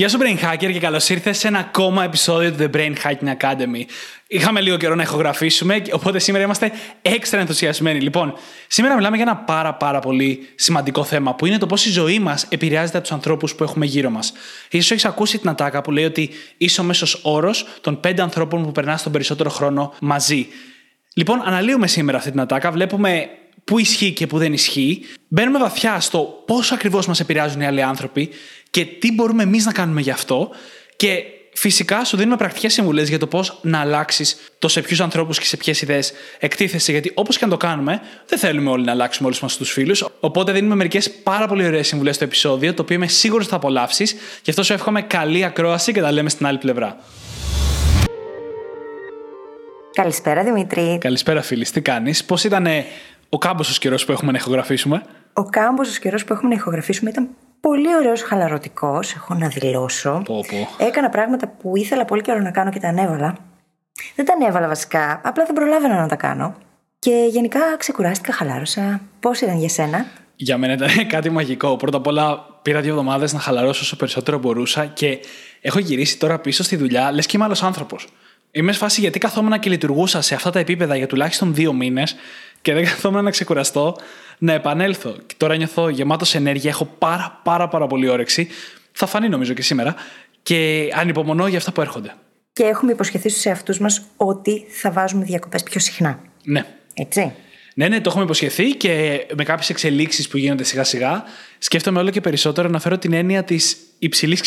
Γεια σου Brain Hacker και καλώς ήρθες σε ένα ακόμα επεισόδιο του The Brain Hacking Academy. Είχαμε λίγο καιρό να ηχογραφήσουμε, οπότε σήμερα είμαστε έξτρα ενθουσιασμένοι. Λοιπόν, σήμερα μιλάμε για ένα πάρα πάρα πολύ σημαντικό θέμα που είναι το πώς η ζωή μας επηρεάζεται από τους ανθρώπους που έχουμε γύρω μας. Ίσως έχεις ακούσει την ατάκα που λέει ότι είσαι ο μέσος όρος των πέντε ανθρώπων που περνάς τον περισσότερο χρόνο μαζί. Λοιπόν, αναλύουμε σήμερα αυτή την ατάκα, βλέπουμε πού ισχύει και πού δεν ισχύει. Μπαίνουμε βαθιά στο πόσο ακριβώς μας επηρεάζουν οι άλλοι άνθρωποι και τι μπορούμε εμείς να κάνουμε γι' αυτό. Και φυσικά σου δίνουμε πρακτικές συμβουλές για το πώς να αλλάξεις το σε ποιους ανθρώπους και σε ποιες ιδέες εκτίθεσαι. Γιατί όπως και αν το κάνουμε, δεν θέλουμε όλοι να αλλάξουμε όλους μας τους φίλους. Οπότε δίνουμε μερικές πάρα πολύ ωραίες συμβουλές στο επεισόδιο, το οποίο είμαι σίγουρος θα απολαύσεις. Γι' αυτό σου εύχομαι καλή ακρόαση και τα λέμε στην άλλη πλευρά. Καλησπέρα Δημήτρη. Καλησπέρα, φίλη. Τι κάνεις, πώς ήταν ο κάμποσο καιρός που έχουμε να ηχογραφήσουμε; Ο κάμποσο καιρός που έχουμε να ηχογραφήσουμε ήταν πολύ ωραίος, χαλαρωτικός. Έχω να δηλώσω. Πω, πω. Έκανα πράγματα που ήθελα πολύ καιρό να κάνω και τα ανέβαλα. Δεν τα ανέβαλα βασικά, απλά δεν προλάβαινα να τα κάνω. Και γενικά ξεκουράστηκα, χαλάρωσα. Πώς ήταν για σένα, Για μένα ήταν κάτι μαγικό. Πρώτα απ' όλα πήρα δύο εβδομάδες να χαλαρώσω όσο περισσότερο μπορούσα και έχω γυρίσει τώρα πίσω στη δουλειά, λες και είμαι άλλος άνθρωπος. Είμαι σε φάση γιατί καθόμουν και λειτουργούσα σε αυτά τα επίπεδα για τουλάχιστον δύο μήνες και δεν καθόμουν να ξεκουραστώ, να επανέλθω. Και τώρα νιώθω γεμάτος ενέργεια, έχω πάρα πάρα πάρα πολύ όρεξη. Θα φανεί νομίζω και σήμερα. Και ανυπομονώ για αυτά που έρχονται. Και έχουμε υποσχεθεί στους εαυτούς μας ότι θα βάζουμε διακοπές πιο συχνά. Ναι. Έτσι. Ναι, ναι, το έχουμε υποσχεθεί και με κάποιες εξελίξεις που γίνονται σιγά σιγά, σκέφτομαι όλο και περισσότερο να φέρω την έννοια της υψηλής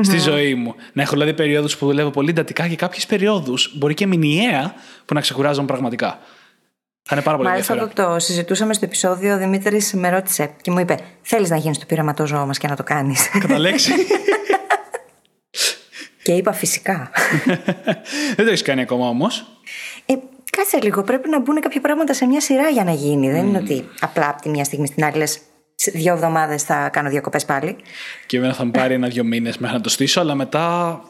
στη ζωή μου. Να έχω δηλαδή περιόδου που δουλεύω πολύ εντατικά και κάποιες περιόδους, μπορεί και μηνιαία, που να ξεκουράζομαι πραγματικά. Θα είναι πάρα πολύ Μάλιστα ενδιαφέρον. το, το συζητούσαμε στο επεισόδιο, ο Δημήτρης με ρώτησε και μου είπε: Θέλεις να γίνεις το πειραματόζωο μας και να το κάνεις. Κατά λέξη. και είπα φυσικά. Δεν το έχεις κάνει ακόμα όμως. Ε, κάτσε λίγο. Πρέπει να μπουν κάποια πράγματα σε μια σειρά για να γίνει. Δεν είναι ότι απλά από τη μια στιγμή στην άλλη λε: Δύο εβδομάδες θα κάνω διακοπές πάλι. Και εμένα θα μου πάρει ένα-δύο μήνες μέχρι να το στήσω, αλλά μετά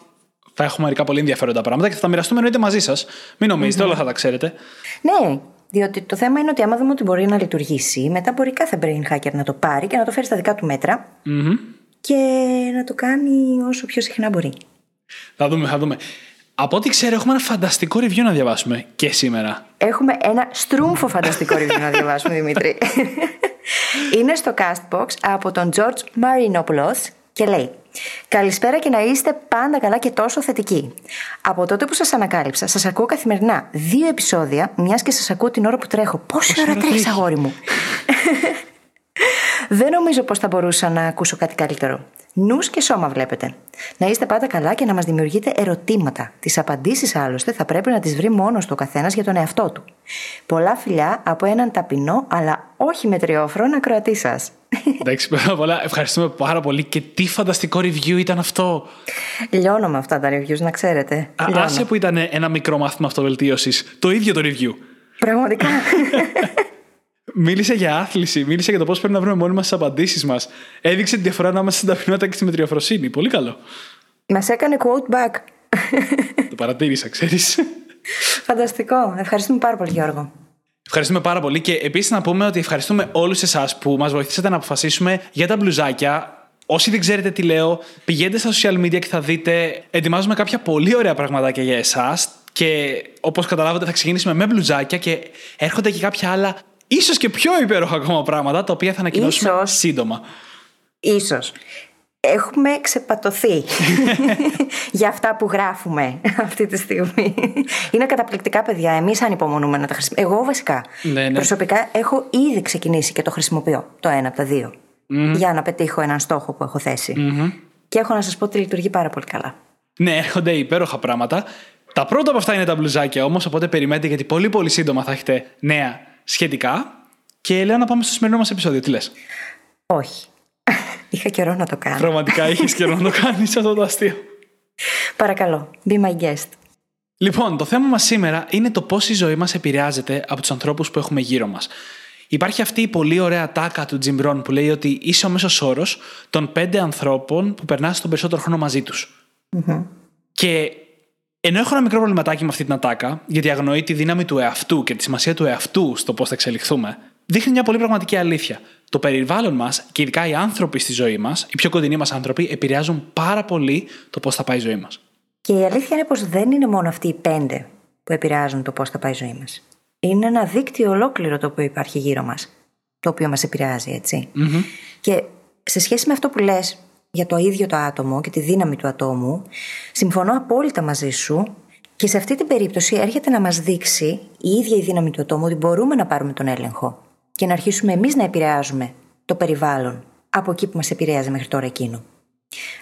θα έχουμε μερικά πολύ ενδιαφέροντα πράγματα και θα τα μοιραστούμε εννοείται μαζί σας. Μην νομίζετε, όλα θα τα ξέρετε. Ναι, διότι το θέμα είναι ότι άμα δούμε ότι μπορεί να λειτουργήσει, μετά μπορεί κάθε brain hacker να το πάρει και να το φέρει στα δικά του μέτρα Μμμ. και να το κάνει όσο πιο συχνά μπορεί. Θα δούμε, θα δούμε. Από ό,τι ξέρω, έχουμε ένα φανταστικό review να διαβάσουμε και σήμερα. Έχουμε ένα στρούμφο φανταστικό review να διαβάσουμε, Δημήτρη. Είναι στο Castbox από τον George Marinopoulos και λέει Καλησπέρα και να είστε πάντα καλά και τόσο θετικοί. Από τότε που σας ανακάλυψα, σας ακούω καθημερινά δύο επεισόδια, μιας και σας ακούω την ώρα που τρέχω. Πόση ώρα ώρα τρέχεις, τρέχεις; αγόρι μου; Δεν νομίζω πως θα μπορούσα να ακούσω κάτι καλύτερο. Νους και σώμα βλέπετε. Να είστε πάντα καλά και να μας δημιουργείτε ερωτήματα. Τις απαντήσεις άλλωστε θα πρέπει να τις βρει μόνος του ο καθένας για τον εαυτό του. Πολλά φιλιά από έναν ταπεινό αλλά όχι μετριόφρονο ακροατή σας. Εντάξει, πρώτα απ' όλα ευχαριστούμε πάρα πολύ και τι φανταστικό review ήταν αυτό. Λιώνω με αυτά τα reviews, να ξέρετε. Α, Λιώνω. άσε που ήταν ένα μικρό μάθημα αυτοβελτίωσης. Το ίδιο το review. Πραγματικά. Μίλησε για άθληση, μίλησε για το πώς πρέπει να βρούμε μόνοι μας τις απαντήσεις μας. Έδειξε τη διαφορά ανάμεσα στην ταπεινότητα και στη μετριοφροσύνη. Πολύ καλό. Μας έκανε quote back. το παρατήρησα, ξέρεις. Φανταστικό. Ευχαριστούμε πάρα πολύ, Γιώργο. Ευχαριστούμε πάρα πολύ και επίσης να πούμε ότι ευχαριστούμε όλους εσάς που μας βοηθήσατε να αποφασίσουμε για τα μπλουζάκια. Όσοι δεν ξέρετε τι λέω, πηγαίνετε στα social media και θα δείτε. Ετοιμάζουμε κάποια πολύ ωραία πραγματάκια για εσάς. Και όπως καταλάβατε, θα ξεκινήσουμε με μπλουζάκια και έρχονται και κάποια άλλα, ίσως και πιο υπέροχα ακόμα πράγματα, τα οποία θα ανακοινώσουμε Ίσως. σύντομα. Ίσως. Έχουμε ξεπατωθεί για αυτά που γράφουμε αυτή τη στιγμή. Είναι καταπληκτικά, παιδιά. Εμείς ανυπομονούμε να τα χρησιμοποιήσουμε. Εγώ βασικά. Ναι, ναι. Προσωπικά έχω ήδη ξεκινήσει και το χρησιμοποιώ. Το ένα από τα δυο Για να πετύχω έναν στόχο που έχω θέσει. Και έχω να σας πω ότι λειτουργεί πάρα πολύ καλά. Ναι, έρχονται υπέροχα πράγματα. Τα πρώτα από αυτά είναι τα μπλουζάκια όμως, οπότε περιμένετε γιατί πολύ πολύ σύντομα θα έχετε νέα σχετικά. Και λέω να πάμε στο σημερινό μας επεισόδιο. Τι λες; Όχι. Είχα καιρό να το κάνω. Πραγματικά έχει καιρό να το κάνεις αυτό το αστείο. Παρακαλώ, be my guest. Λοιπόν, το θέμα μας σήμερα είναι το πώς η ζωή μας επηρεάζεται από τους ανθρώπους που έχουμε γύρω μας. Υπάρχει αυτή η πολύ ωραία τάκα του Jim Brown που λέει ότι είσαι ο μέσος όρος των πέντε ανθρώπων που περνάς τον περισσότερο χρόνο μαζί τους. Και ενώ έχω ένα μικρό προβληματάκι με αυτή την ατάκα, γιατί αγνοεί τη δύναμη του εαυτού και τη σημασία του εαυτού στο πώς θα εξελιχθούμε, δείχνει μια πολύ πραγματική αλήθεια. Το περιβάλλον μας και ειδικά οι άνθρωποι στη ζωή μας, οι πιο κοντινοί μας άνθρωποι, επηρεάζουν πάρα πολύ το πώς θα πάει η ζωή μας. Και η αλήθεια είναι πως δεν είναι μόνο αυτοί οι πέντε που επηρεάζουν το πώς θα πάει η ζωή μας. Είναι ένα δίκτυο ολόκληρο το οποίο υπάρχει γύρω μας, το οποίο μας επηρεάζει, Και σε σχέση με αυτό που λες για το ίδιο το άτομο και τη δύναμη του ατόμου, συμφωνώ απόλυτα μαζί σου και σε αυτή την περίπτωση έρχεται να μας δείξει η ίδια η δύναμη του ατόμου ότι μπορούμε να πάρουμε τον έλεγχο και να αρχίσουμε εμείς να επηρεάζουμε το περιβάλλον από εκεί που μας επηρέαζε μέχρι τώρα εκείνο.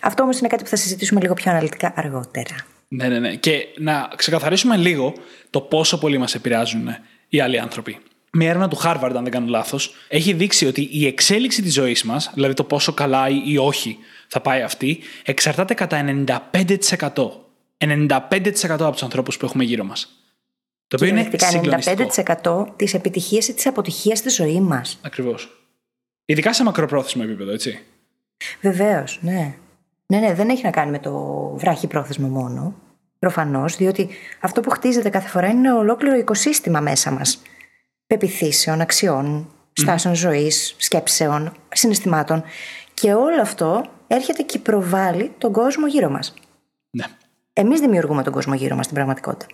Αυτό όμως είναι κάτι που θα συζητήσουμε λίγο πιο αναλυτικά αργότερα. Ναι, ναι, ναι. Και να ξεκαθαρίσουμε λίγο το πόσο πολύ μας επηρεάζουν οι άλλοι άνθρωποι. Μια έρευνα του Harvard, αν δεν κάνω λάθος, έχει δείξει ότι η εξέλιξη της ζωής μας, δηλαδή το πόσο καλά ή όχι θα πάει αυτή, εξαρτάται κατά 95%. 95% από τους ανθρώπους που έχουμε γύρω μας. Το οποίο είναι 95% της επιτυχίας ή της αποτυχίας στη ζωής μας. Ακριβώς. Ειδικά σε μακροπρόθεσμο επίπεδο, έτσι. Βεβαίως, ναι. Ναι, ναι, δεν έχει να κάνει με το βράχη πρόθεσμο μόνο. Προφανώς, διότι αυτό που χτίζεται κάθε φορά είναι ολόκληρο οικοσύστημα μέσα μας. Πεπιθήσεων, αξιών, στάσεων mm. ζωής, σκέψεων, συναισθημάτων. Και όλο αυτό έρχεται και προβάλλει τον κόσμο γύρω μας. Ναι. Εμείς δημιουργούμε τον κόσμο γύρω μας στην πραγματικότητα.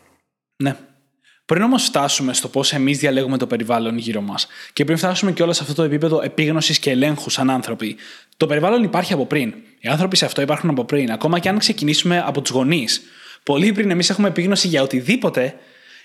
Ναι. Πριν όμως φτάσουμε στο πώς εμείς διαλέγουμε το περιβάλλον γύρω μας και πριν φτάσουμε και όλα σε αυτό το επίπεδο επίγνωσης και ελέγχου σαν άνθρωποι, το περιβάλλον υπάρχει από πριν. Οι άνθρωποι σε αυτό υπάρχουν από πριν. Ακόμα και αν ξεκινήσουμε από τους γονείς. Πολύ πριν εμείς έχουμε επίγνωση για οτιδήποτε,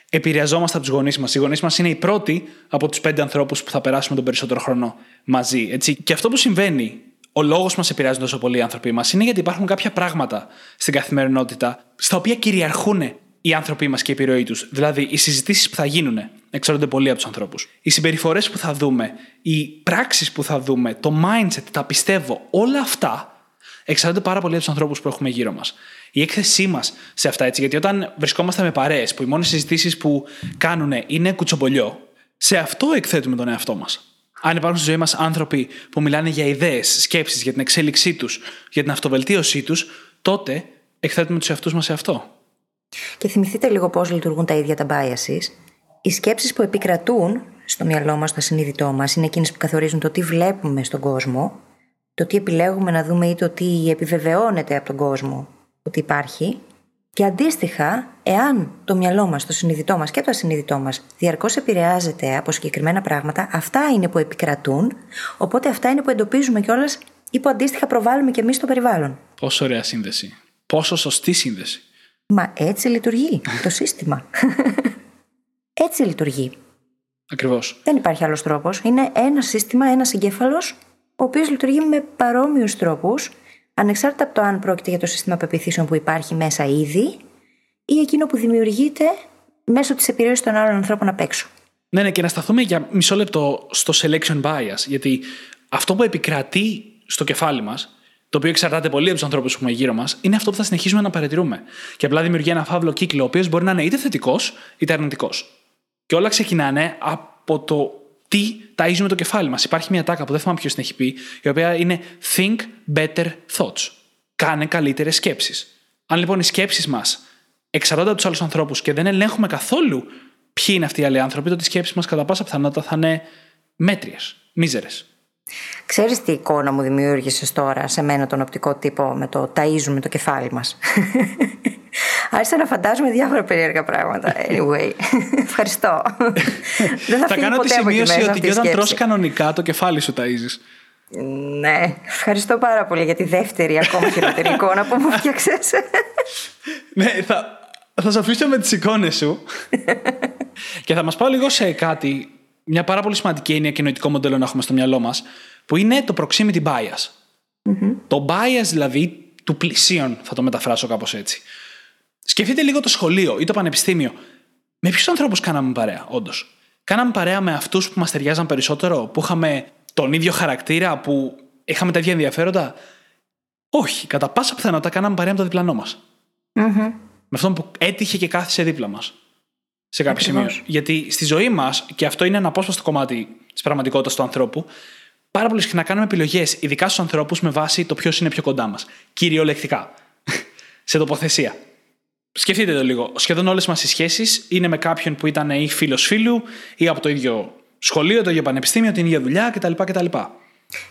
επηρεαζόμαστε από τους γονείς μας. Οι γονείς μας είναι οι πρώτοι από τους πέντε ανθρώπους που θα περάσουμε τον περισσότερο χρόνο μαζί. Έτσι. Και αυτό που συμβαίνει, ο λόγος που μας επηρεάζουν τόσο πολύ οι άνθρωποι μας, είναι γιατί υπάρχουν κάποια πράγματα στην καθημερινότητα στα οποία κυριαρχούν οι άνθρωποι μας και η επιρροή τους. Δηλαδή, οι συζητήσεις που θα γίνουν εξαρτώνται πολύ από τους ανθρώπους. Οι συμπεριφορές που θα δούμε, οι πράξεις που θα δούμε, το mindset, τα πιστεύω, όλα αυτά εξαρτώνται πάρα πολύ από τους ανθρώπους που έχουμε γύρω μας. Η έκθεσή μας σε αυτά έτσι, γιατί όταν βρισκόμαστε με παρέες που οι μόνες συζητήσεις που κάνουν είναι κουτσομπολιό, σε αυτό εκθέτουμε τον εαυτό μας. Αν υπάρχουν στη ζωή μας άνθρωποι που μιλάνε για ιδέες, σκέψεις, για την εξέλιξή τους, για την αυτοβελτίωσή τους, τότε εκθέτουμε τους εαυτούς μας σε αυτό. Και θυμηθείτε λίγο πώς λειτουργούν τα ίδια τα biases. Οι σκέψεις που επικρατούν στο μυαλό μας, στο ασυνείδητό μας, είναι εκείνες που καθορίζουν το τι βλέπουμε στον κόσμο, το τι επιλέγουμε να δούμε ή το τι επιβεβαιώνεται από τον κόσμο ότι υπάρχει. Και αντίστοιχα, εάν το μυαλό μας, το συνειδητό μας και το ασυνείδητό μας διαρκώς επηρεάζεται από συγκεκριμένα πράγματα, αυτά είναι που επικρατούν, οπότε αυτά είναι που εντοπίζουμε κιόλας ή που αντίστοιχα προβάλλουμε κι εμείς στο περιβάλλον. Πόσο ωραία σύνδεση. Πόσο σωστή σύνδεση. Μα έτσι λειτουργεί το σύστημα. έτσι λειτουργεί. Ακριβώς. Δεν υπάρχει άλλος τρόπος. Είναι ένα σύστημα, ένας εγκέφαλος, ο οποίος λειτουργεί με παρόμοιους τρόπους, ανεξάρτητα από το αν πρόκειται για το σύστημα πεπιθήσεων που υπάρχει μέσα ήδη ή εκείνο που δημιουργείται μέσω της επιρροής των άλλων ανθρώπων απ' έξω. Ναι, ναι, και να σταθούμε για μισό λεπτό στο selection bias. Γιατί αυτό που επικρατεί στο κεφάλι μας το οποίο εξαρτάται πολύ από τους ανθρώπους που έχουμε γύρω μας, είναι αυτό που θα συνεχίσουμε να παρατηρούμε. Και απλά δημιουργεί ένα φαύλο κύκλο, ο οποίος μπορεί να είναι είτε θετικός είτε αρνητικός. Και όλα ξεκινάνε από το τι ταΐζουμε το κεφάλι μας. Υπάρχει μια τάκα που δεν θυμάμαι ποιος την έχει πει, η οποία είναι Think better thoughts. Κάνε καλύτερες σκέψεις. Αν λοιπόν οι σκέψεις μας εξαρτώνται από τους άλλους ανθρώπους και δεν ελέγχουμε καθόλου ποιοι είναι αυτοί οι άλλοι άνθρωποι, τότε οι σκέψεις μας κατά πάσα πιθανότητα θα είναι μέτριες, μίζερες. Ξέρεις τι εικόνα μου δημιούργησες τώρα σε μένα τον οπτικό τύπο με το ταΐζουμε το κεφάλι μας. Άρχισα να φαντάζομαι διάφορα περίεργα πράγματα. Anyway, ευχαριστώ. Δεν θα, θα κάνω τη σημείωση ότι και όταν τρως κανονικά το κεφάλι σου ταΐζεις. Ναι, ευχαριστώ πάρα πολύ για τη δεύτερη ακόμα χειρότερη εικόνα που μου φτιάξες. ναι, θα, θα σε αφήσω με τις εικόνες σου και θα μας πάω λίγο σε κάτι μια πάρα πολύ σημαντική έννοια και νοητικό μοντέλο να έχουμε στο μυαλό μας, που είναι το proximity bias. Το bias δηλαδή του πλησίον, θα το μεταφράσω κάπως έτσι. Σκεφτείτε λίγο το σχολείο ή το πανεπιστήμιο. Με ποιους ανθρώπους κάναμε παρέα, όντως; Κάναμε παρέα με αυτούς που μας ταιριάζαν περισσότερο, που είχαμε τον ίδιο χαρακτήρα, που είχαμε τα ίδια ενδιαφέροντα; Όχι, κατά πάσα πιθανότητα κάναμε παρέα με το διπλανό μας. Με αυτόν που έτυχε και κάθισε δίπλα μας σε κάποιο σημείο. Γιατί στη ζωή μας, και αυτό είναι ένα απόσπαστο κομμάτι της πραγματικότητας του ανθρώπου, πάρα πολύ συχνά κάνουμε επιλογές, ειδικά στους ανθρώπους, με βάση το ποιος είναι πιο κοντά μας. Κυριολεκτικά. σε τοποθεσία. Σκεφτείτε το λίγο. Σχεδόν όλες μας οι σχέσεις είναι με κάποιον που ήταν ή φίλος φίλου ή από το ίδιο σχολείο, το ίδιο πανεπιστήμιο, την ίδια δουλειά κτλ. κτλ.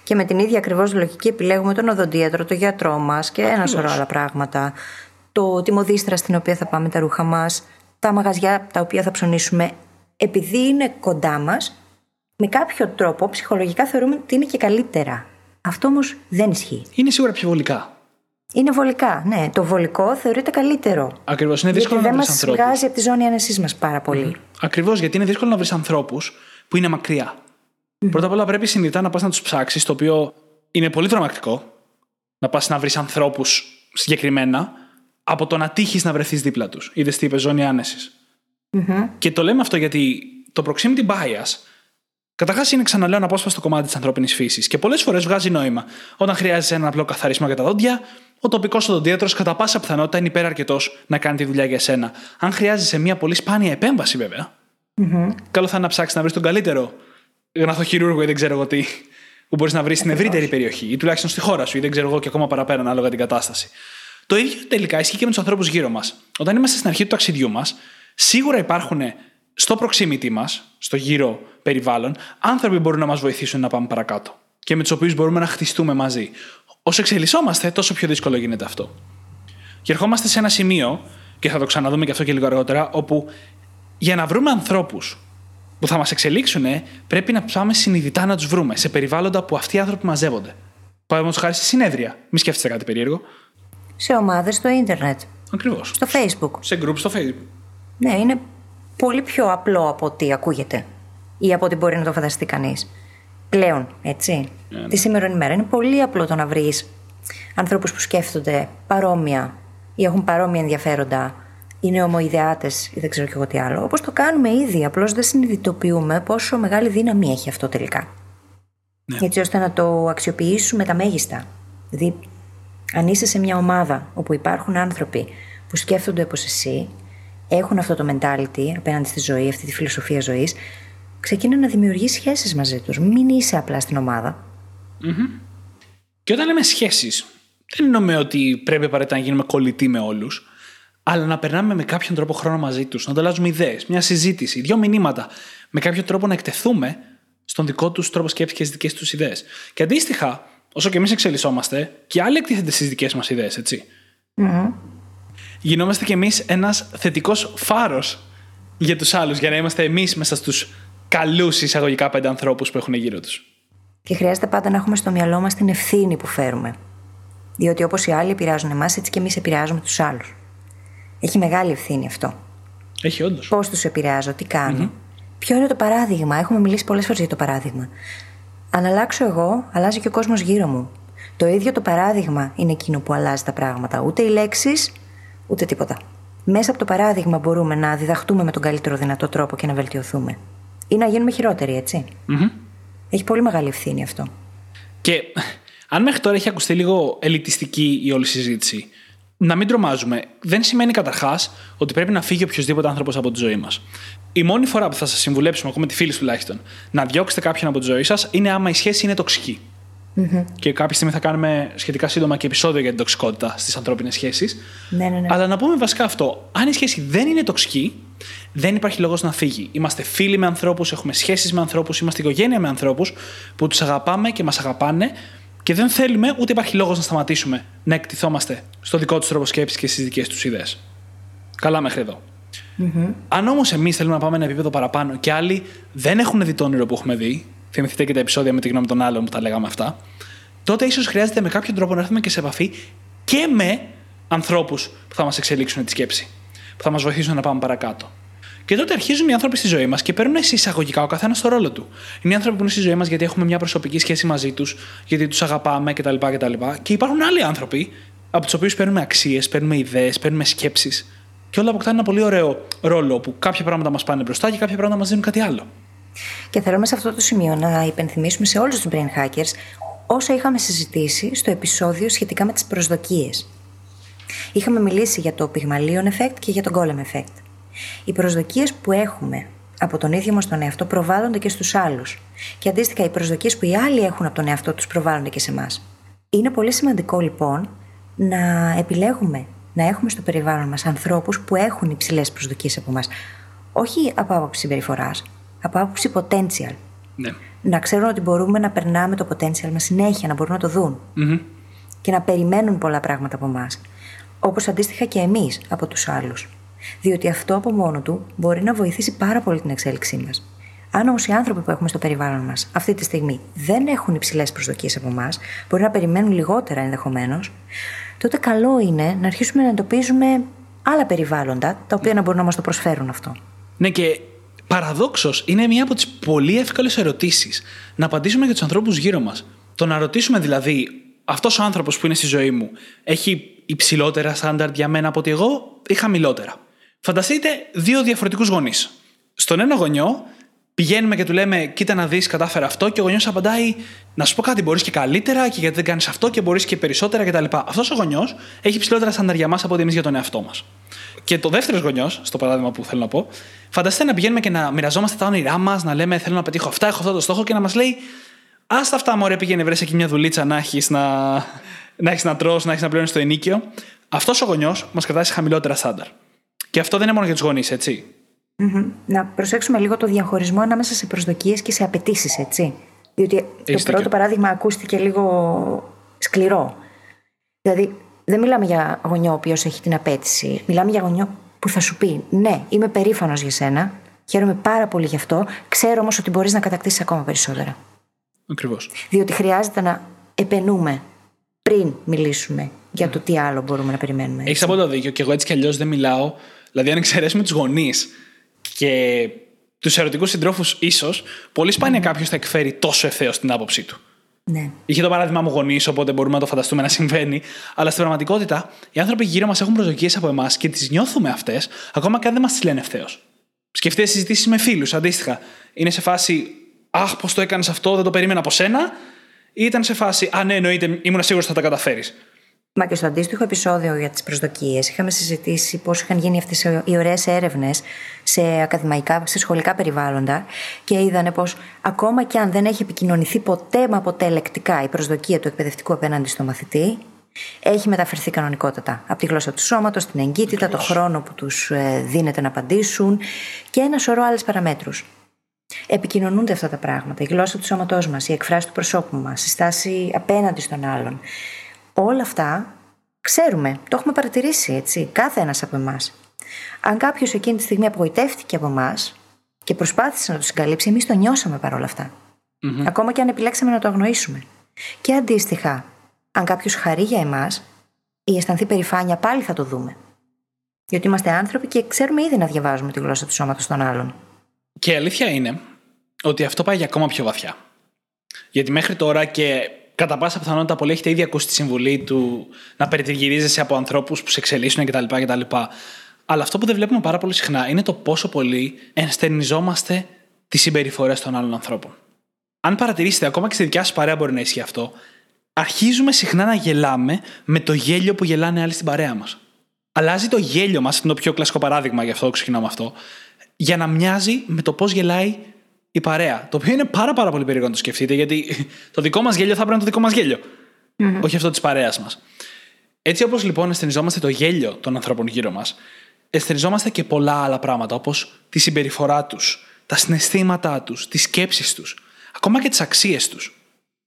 Και με την ίδια ακριβώς λογική επιλέγουμε τον οδοντίατρο, τον γιατρό μας και ένα σωρό άλλα πράγματα. Το, τη μοδίστρα στην οποία θα πάμε τα ρούχα μας, τα μαγαζιά τα οποία θα ψωνίσουμε. Επειδή είναι κοντά μας, με κάποιο τρόπο ψυχολογικά θεωρούμε ότι είναι και καλύτερα. Αυτό όμως δεν ισχύει. Είναι σίγουρα πιο βολικά. Είναι βολικά, ναι. Το βολικό θεωρείται καλύτερο. Ακριβώς. Είναι δύσκολο γιατί να δεν βρεις μας ανθρώπους. βγάζει από τη ζώνη άνεσής μας πάρα πολύ. Ακριβώς γιατί είναι δύσκολο να βρεις ανθρώπους που είναι μακριά. Πρώτα απ' όλα πρέπει συνειδητά να πας να τους ψάξεις, το οποίο είναι πολύ τρομακτικό. Να πας να βρεις ανθρώπους συγκεκριμένα, από το να τύχεις να βρεθείς δίπλα τους. Είδες τι είπε, ζώνη άνεσης. Και το λέμε αυτό γιατί το proximity bias Καταρχάς, είναι ξαναλέω ένα απόσπαστο κομμάτι της ανθρώπινης φύσης και πολλές φορές βγάζει νόημα. Όταν χρειάζεσαι ένα απλό καθαρισμό για τα δόντια, ο τοπικός οδοντίατρος κατά πάσα πιθανότητα είναι υπεραρκετός να κάνει τη δουλειά για σένα. Αν χρειάζεσαι μια πολύ σπάνια επέμβαση, βέβαια, καλό θα είναι να ψάξεις να βρεις τον καλύτερο γναθοχειρούργο ή δεν ξέρω εγώ τι, που μπορείς να βρεις στην ευρύτερη περιοχή ή τουλάχιστον στη χώρα σου ή δεν ξέρω εγώ και ακόμα παραπέρα, ανάλογα την κατάσταση. Το ίδιο τελικά ισχύει και με τους ανθρώπους γύρω μας. Όταν είμαστε στην αρχή του ταξιδιού μας, σίγουρα υπάρχουν στο proximity μας, στο γύρο περιβάλλον, άνθρωποι που μπορούν να μας βοηθήσουν να πάμε παρακάτω και με τους οποίους μπορούμε να χτιστούμε μαζί. Όσο εξελισσόμαστε, τόσο πιο δύσκολο γίνεται αυτό. Και ερχόμαστε σε ένα σημείο, και θα το ξαναδούμε και αυτό και λίγο αργότερα, όπου για να βρούμε ανθρώπους που θα μας εξελίξουν, πρέπει να πάμε συνειδητά να τους βρούμε σε περιβάλλοντα που αυτοί οι άνθρωποι μαζεύονται. Παραδείγματος χάρη σε συνέδρια. Μη σκέφτεστε κάτι περίεργο. Σε ομάδες στο ίντερνετ, Ακριβώς. στο facebook. Σε group στο Facebook. Ναι, είναι πολύ πιο απλό από ό,τι ακούγεται ή από ό,τι μπορεί να το φανταστεί κανείς. Πλέον, έτσι. ναι. Τη σήμερα ημέρα είναι πολύ απλό το να βρεις ανθρώπους που σκέφτονται παρόμοια ή έχουν παρόμοια ενδιαφέροντα, είναι ομοειδεάτες ή δεν ξέρω κι εγώ τι άλλο. Όπως το κάνουμε ήδη. Απλώς δεν συνειδητοποιούμε πόσο μεγάλη δύναμη έχει αυτό τελικά. Ναι. Έτσι ώστε να το αξιοποιήσουμε τα μέγιστα. Δηλαδή, αν είσαι σε μια ομάδα όπου υπάρχουν άνθρωποι που σκέφτονται όπως εσύ, έχουν αυτό το mentality απέναντι στη ζωή, αυτή τη φιλοσοφία ζωής, ξεκίνα να δημιουργείς σχέσεις μαζί τους. Μην είσαι απλά στην ομάδα. Και όταν λέμε σχέσεις, δεν εννοούμε ότι πρέπει απαραίτητα να γίνουμε κολλητοί με όλους, αλλά να περνάμε με κάποιον τρόπο χρόνο μαζί τους, να ανταλλάζουμε ιδέες, μια συζήτηση, δύο μηνύματα, με κάποιο τρόπο να εκτεθούμε στον δικό τους τρόπο σκέψης και στις δικές τους ιδέες. Και αντίστοιχα, όσο και εμείς εξελισσόμαστε, και άλλοι εκτίθενται στις δικές μας ιδέες, έτσι. Γινόμαστε κι εμείς ένας θετικός φάρος για τους άλλους, για να είμαστε εμείς μέσα στους καλούς εισαγωγικά πέντε ανθρώπους που έχουν γύρω τους. Και χρειάζεται πάντα να έχουμε στο μυαλό μας την ευθύνη που φέρουμε. Διότι όπως οι άλλοι επηρεάζουν εμάς, έτσι και εμείς επηρεάζουμε τους άλλους. Έχει μεγάλη ευθύνη αυτό. Έχει όντως. Πώς τους επηρεάζω, τι κάνω. Ποιο είναι το παράδειγμα; Έχουμε μιλήσει πολλές φορές για το παράδειγμα. Αν αλλάξω εγώ, αλλάζει και ο κόσμος γύρω μου. Το ίδιο το παράδειγμα είναι εκείνο που αλλάζει τα πράγματα. Ούτε οι λέξεις, ούτε τίποτα. Μέσα από το παράδειγμα μπορούμε να διδαχτούμε με τον καλύτερο δυνατό τρόπο και να βελτιωθούμε. Ή να γίνουμε χειρότεροι, έτσι. Έχει πολύ μεγάλη ευθύνη αυτό. Και αν μέχρι τώρα έχει ακουστεί λίγο ελιτιστική η όλη συζήτηση, να μην τρομάζουμε. Δεν σημαίνει καταρχάς ότι πρέπει να φύγει οποιοδήποτε άνθρωπος από τη ζωή μας. Η μόνη φορά που θα σας συμβουλέψουμε, ακόμα τη φίλη τουλάχιστον, να διώξετε κάποιον από τη ζωή σας είναι άμα η σχέση είναι τοξική. Και κάποια στιγμή θα κάνουμε σχετικά σύντομα και επεισόδιο για την τοξικότητα στις ανθρώπινες σχέσεις. Ναι, ναι, ναι. Αλλά να πούμε βασικά αυτό. Αν η σχέση δεν είναι τοξική, δεν υπάρχει λόγος να φύγει. Είμαστε φίλοι με ανθρώπους, έχουμε σχέσεις με ανθρώπους, είμαστε οικογένεια με ανθρώπους που τους αγαπάμε και μας αγαπάνε και δεν θέλουμε ούτε υπάρχει λόγος να σταματήσουμε να εκτιθόμαστε στο δικό τους τρόπο σκέψης και στις δικές τους ιδέες. Καλά μέχρι εδώ. Αν όμως εμείς θέλουμε να πάμε ένα επίπεδο παραπάνω και άλλοι δεν έχουν δει το όνειρο που έχουμε δει, θυμηθείτε και τα επεισόδια με τη γνώμη των άλλων που τα λέγαμε αυτά, τότε ίσως χρειάζεται με κάποιο τρόπο να έρθουμε και σε επαφή και με ανθρώπους που θα μας εξελίξουν τη σκέψη, που θα μας βοηθήσουν να πάμε παρακάτω. Και τότε αρχίζουν οι άνθρωποι στη ζωή μας και παίρνουν σε εισαγωγικά ο καθένας το ρόλο του. Είναι οι άνθρωποι που είναι στη ζωή μας γιατί έχουμε μια προσωπική σχέση μαζί τους, γιατί τους αγαπάμε κτλ. κτλ. Και υπάρχουν άλλοι άνθρωποι από τους οποίους παίρνουμε αξίες, παίρνουμε ιδέες, παίρνουμε σκέψεις. Και όλα αποκτάνε ένα πολύ ωραίο ρόλο που κάποια πράγματα μας πάνε μπροστά και κάποια πράγματα μας δίνουν κάτι άλλο. Και θέλουμε σε αυτό το σημείο να υπενθυμίσουμε σε όλους τους brain hackers όσα είχαμε συζητήσει στο επεισόδιο σχετικά με τις προσδοκίες. Είχαμε μιλήσει για το Pygmalion effect και για το Golem effect. Οι προσδοκίες που έχουμε από τον ίδιο μας τον εαυτό προβάλλονται και στους άλλους. Και αντίστοιχα, οι προσδοκίες που οι άλλοι έχουν από τον εαυτό τους προβάλλονται και σε εμάς. Είναι πολύ σημαντικό λοιπόν να επιλέγουμε να έχουμε στο περιβάλλον μας ανθρώπους που έχουν υψηλές προσδοκίες από εμάς. Όχι από άποψη συμπεριφοράς, από άποψη potential. Ναι. Να ξέρουν ότι μπορούμε να περνάμε το potential μας συνέχεια, να μπορούν να το δουν. Μμμ. Και να περιμένουν πολλά πράγματα από εμάς. Όπως αντίστοιχα και εμείς από τους άλλους. Διότι αυτό από μόνο του μπορεί να βοηθήσει πάρα πολύ την εξέλιξή μας. Αν όμως οι άνθρωποι που έχουμε στο περιβάλλον μας αυτή τη στιγμή δεν έχουν υψηλές προσδοκίες από εμάς, μπορεί να περιμένουν λιγότερα ενδεχομένως, τότε καλό είναι να αρχίσουμε να εντοπίζουμε άλλα περιβάλλοντα τα οποία να μπορούν να μας το προσφέρουν αυτό. Ναι, και παραδόξως είναι μία από τις πολύ εύκολες ερωτήσεις να απαντήσουμε για τους ανθρώπους γύρω μας. Το να ρωτήσουμε δηλαδή, αυτός ο άνθρωπος που είναι στη ζωή μου έχει υψηλότερα στάνταρ για μένα από ότι εγώ ή χαμηλότερα; Φανταστείτε δύο διαφορετικούς γονείς. Στον ένα γονιό πηγαίνουμε και του λέμε: Κοίτα να δεις, κατάφερα αυτό, και ο γονιός απαντάει: Να σου πω κάτι, μπορείς και καλύτερα, και γιατί δεν κάνεις αυτό, και μπορείς και περισσότερα κτλ. Αυτός ο γονιός έχει υψηλότερα στάνταρ για μας από ότι εμείς για τον εαυτό μας. Και το δεύτερος γονιός, στο παράδειγμα που θέλω να πω, φανταστείτε να πηγαίνουμε και να μοιραζόμαστε τα όνειρά μας, να λέμε: Θέλω να πετύχω αυτά, έχω αυτό το στόχο, και να μας λέει: Άστα αυτά, μωρέ, πήγαινε βρες εκεί μια δουλίτσα να έχεις να, να, έχεις να τρως, να έχεις να πληρώνει το ενίκιο. Αυτός ο γονιός μας κρατάει σε χαμηλότερα στάνταρ. Και αυτό δεν είναι μόνο για τους γονείς, έτσι. Μμμ. Να προσέξουμε λίγο το διαχωρισμό ανάμεσα σε προσδοκίες και σε απαιτήσεις, έτσι. Διότι το Έχεις πρώτο δίκιο. παράδειγμα ακούστηκε λίγο σκληρό. Δηλαδή, δεν μιλάμε για γονιό ο οποίος έχει την απέτηση. Μιλάμε για γονιό που θα σου πει: Ναι, είμαι περήφανος για σένα. Χαίρομαι πάρα πολύ γι' αυτό. Ξέρω όμως ότι μπορείς να κατακτήσεις ακόμα περισσότερα. Ακριβώς. Διότι χρειάζεται να επενούμε πριν μιλήσουμε για το τι άλλο μπορούμε να περιμένουμε. Έχεις απόλυτο δίκιο και εγώ έτσι κι αλλιώς δεν μιλάω. Δηλαδή, αν εξαιρέσουμε τους γονείς και τους ερωτικούς συντρόφους, ίσως, πολύ σπάνια κάποιος θα εκφέρει τόσο ευθέως την άποψή του. Ναι. Είχε το παράδειγμα μου γονείς, οπότε μπορούμε να το φανταστούμε να συμβαίνει. Αλλά στην πραγματικότητα, οι άνθρωποι γύρω μας έχουν προσδοκίες από εμάς και τις νιώθουμε αυτές, ακόμα και αν δεν μας τις λένε ευθέως. Σκεφτείτε συζητήσεις με φίλους, αντίστοιχα. Είναι σε φάση, Αχ, πώς το έκανες αυτό, δεν το περίμενα από σένα. Ή ήταν σε φάση, Α, ναι, εννοείται, ήμουν σίγουρος ότι θα τα καταφέρεις. Μα και στο αντίστοιχο επεισόδιο για τις προσδοκίες είχαμε συζητήσει πώς είχαν γίνει αυτές οι ωραίες έρευνες σε ακαδημαϊκά, σε σχολικά περιβάλλοντα και είδανε πως ακόμα και αν δεν έχει επικοινωνηθεί ποτέ μα ποτέ λεκτικά η προσδοκία του εκπαιδευτικού απέναντι στο μαθητή, έχει μεταφερθεί κανονικότατα από τη γλώσσα του σώματος, την εγκύτητα, το χρόνο που τους ε, δίνεται να απαντήσουν και ένα σωρό άλλες παραμέτρους. Επικοινωνούνται αυτά τα πράγματα. Η γλώσσα του σώματός μας, η εκφράση του προσώπου μας, η στάση απέναντι στον άλλον. Όλα αυτά ξέρουμε, το έχουμε παρατηρήσει έτσι, κάθε ένας από εμάς. Αν κάποιος εκείνη τη στιγμή απογοητεύτηκε από εμάς και προσπάθησε να το συγκαλύψει, εμείς το νιώσαμε παρόλα αυτά. Ακόμα και αν επιλέξαμε να το αγνοήσουμε. Και αντίστοιχα, αν κάποιος χαρεί για εμάς ή αισθανθεί περηφάνεια, πάλι θα το δούμε. Γιατί είμαστε άνθρωποι και ξέρουμε ήδη να διαβάζουμε τη γλώσσα του σώματος των άλλων. Και η αλήθεια είναι ότι αυτό πάει για ακόμα πιο βαθιά. Γιατί μέχρι τώρα και κατά πάσα πιθανότητα πολλοί έχετε ήδη ακούσει τη συμβουλή του να περιτριγυρίζεσαι από ανθρώπους που σε εξελίσσουν κτλ. κτλ. Αλλά αυτό που δεν βλέπουμε πάρα πολύ συχνά είναι το πόσο πολύ ενστερνιζόμαστε τις συμπεριφορές των άλλων ανθρώπων. Αν παρατηρήσετε, ακόμα και στη δικιά σας παρέα μπορεί να ισχύει αυτό, αρχίζουμε συχνά να γελάμε με το γέλιο που γελάνε άλλοι στην παρέα μας. Αλλάζει το γέλιο μας, είναι το πιο κλασικό παράδειγμα, γι' αυτό ξεκινάω με αυτό, για να μοιάζει με το πώς γελάει η παρέα. Το οποίο είναι πάρα, πάρα πολύ περίεργο να το σκεφτείτε, γιατί το δικό μας γέλιο θα πρέπει να είναι το δικό μας γέλιο. Όχι αυτό της παρέας μας. Έτσι όπως λοιπόν αισθενιζόμαστε το γέλιο των ανθρώπων γύρω μας, αισθενιζόμαστε και πολλά άλλα πράγματα, όπως τη συμπεριφορά τους, τα συναισθήματά τους, τις σκέψεις τους, ακόμα και τις αξίες τους.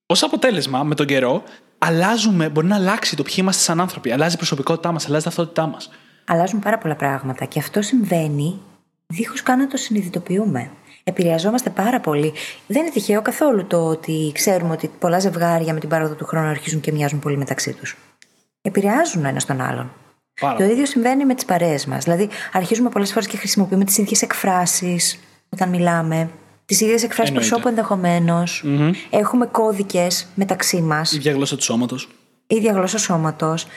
Ω αποτέλεσμα, με τον καιρό, αλλάζουμε, μπορεί να αλλάξει το ποιοι είμαστε σαν άνθρωποι. Αλλάζει η προσωπικότητά μας, αλλάζει η ταυτότητά μας. Αλλάζουν πάρα πολλά πράγματα και αυτό συμβαίνει δίχως καν να το συνειδητοποιούμε. Επηρεαζόμαστε πάρα πολύ. Δεν είναι τυχαίο καθόλου το ότι ξέρουμε ότι πολλά ζευγάρια με την πάροδο του χρόνου αρχίζουν και μοιάζουν πολύ μεταξύ τους. Επηρεάζουν ένας τον άλλον. Πάρα Το ίδιο συμβαίνει με τις παρέες μας. Δηλαδή, αρχίζουμε πολλές φορές και χρησιμοποιούμε τις ίδιες εκφράσεις όταν μιλάμε, τις ίδιες εκφράσεις Εννοείται. προσώπου ενδεχομένως. Έχουμε κώδικες μεταξύ μας, Η ίδια γλώσσα του σώματος. ίδια γλώσσα σώματος.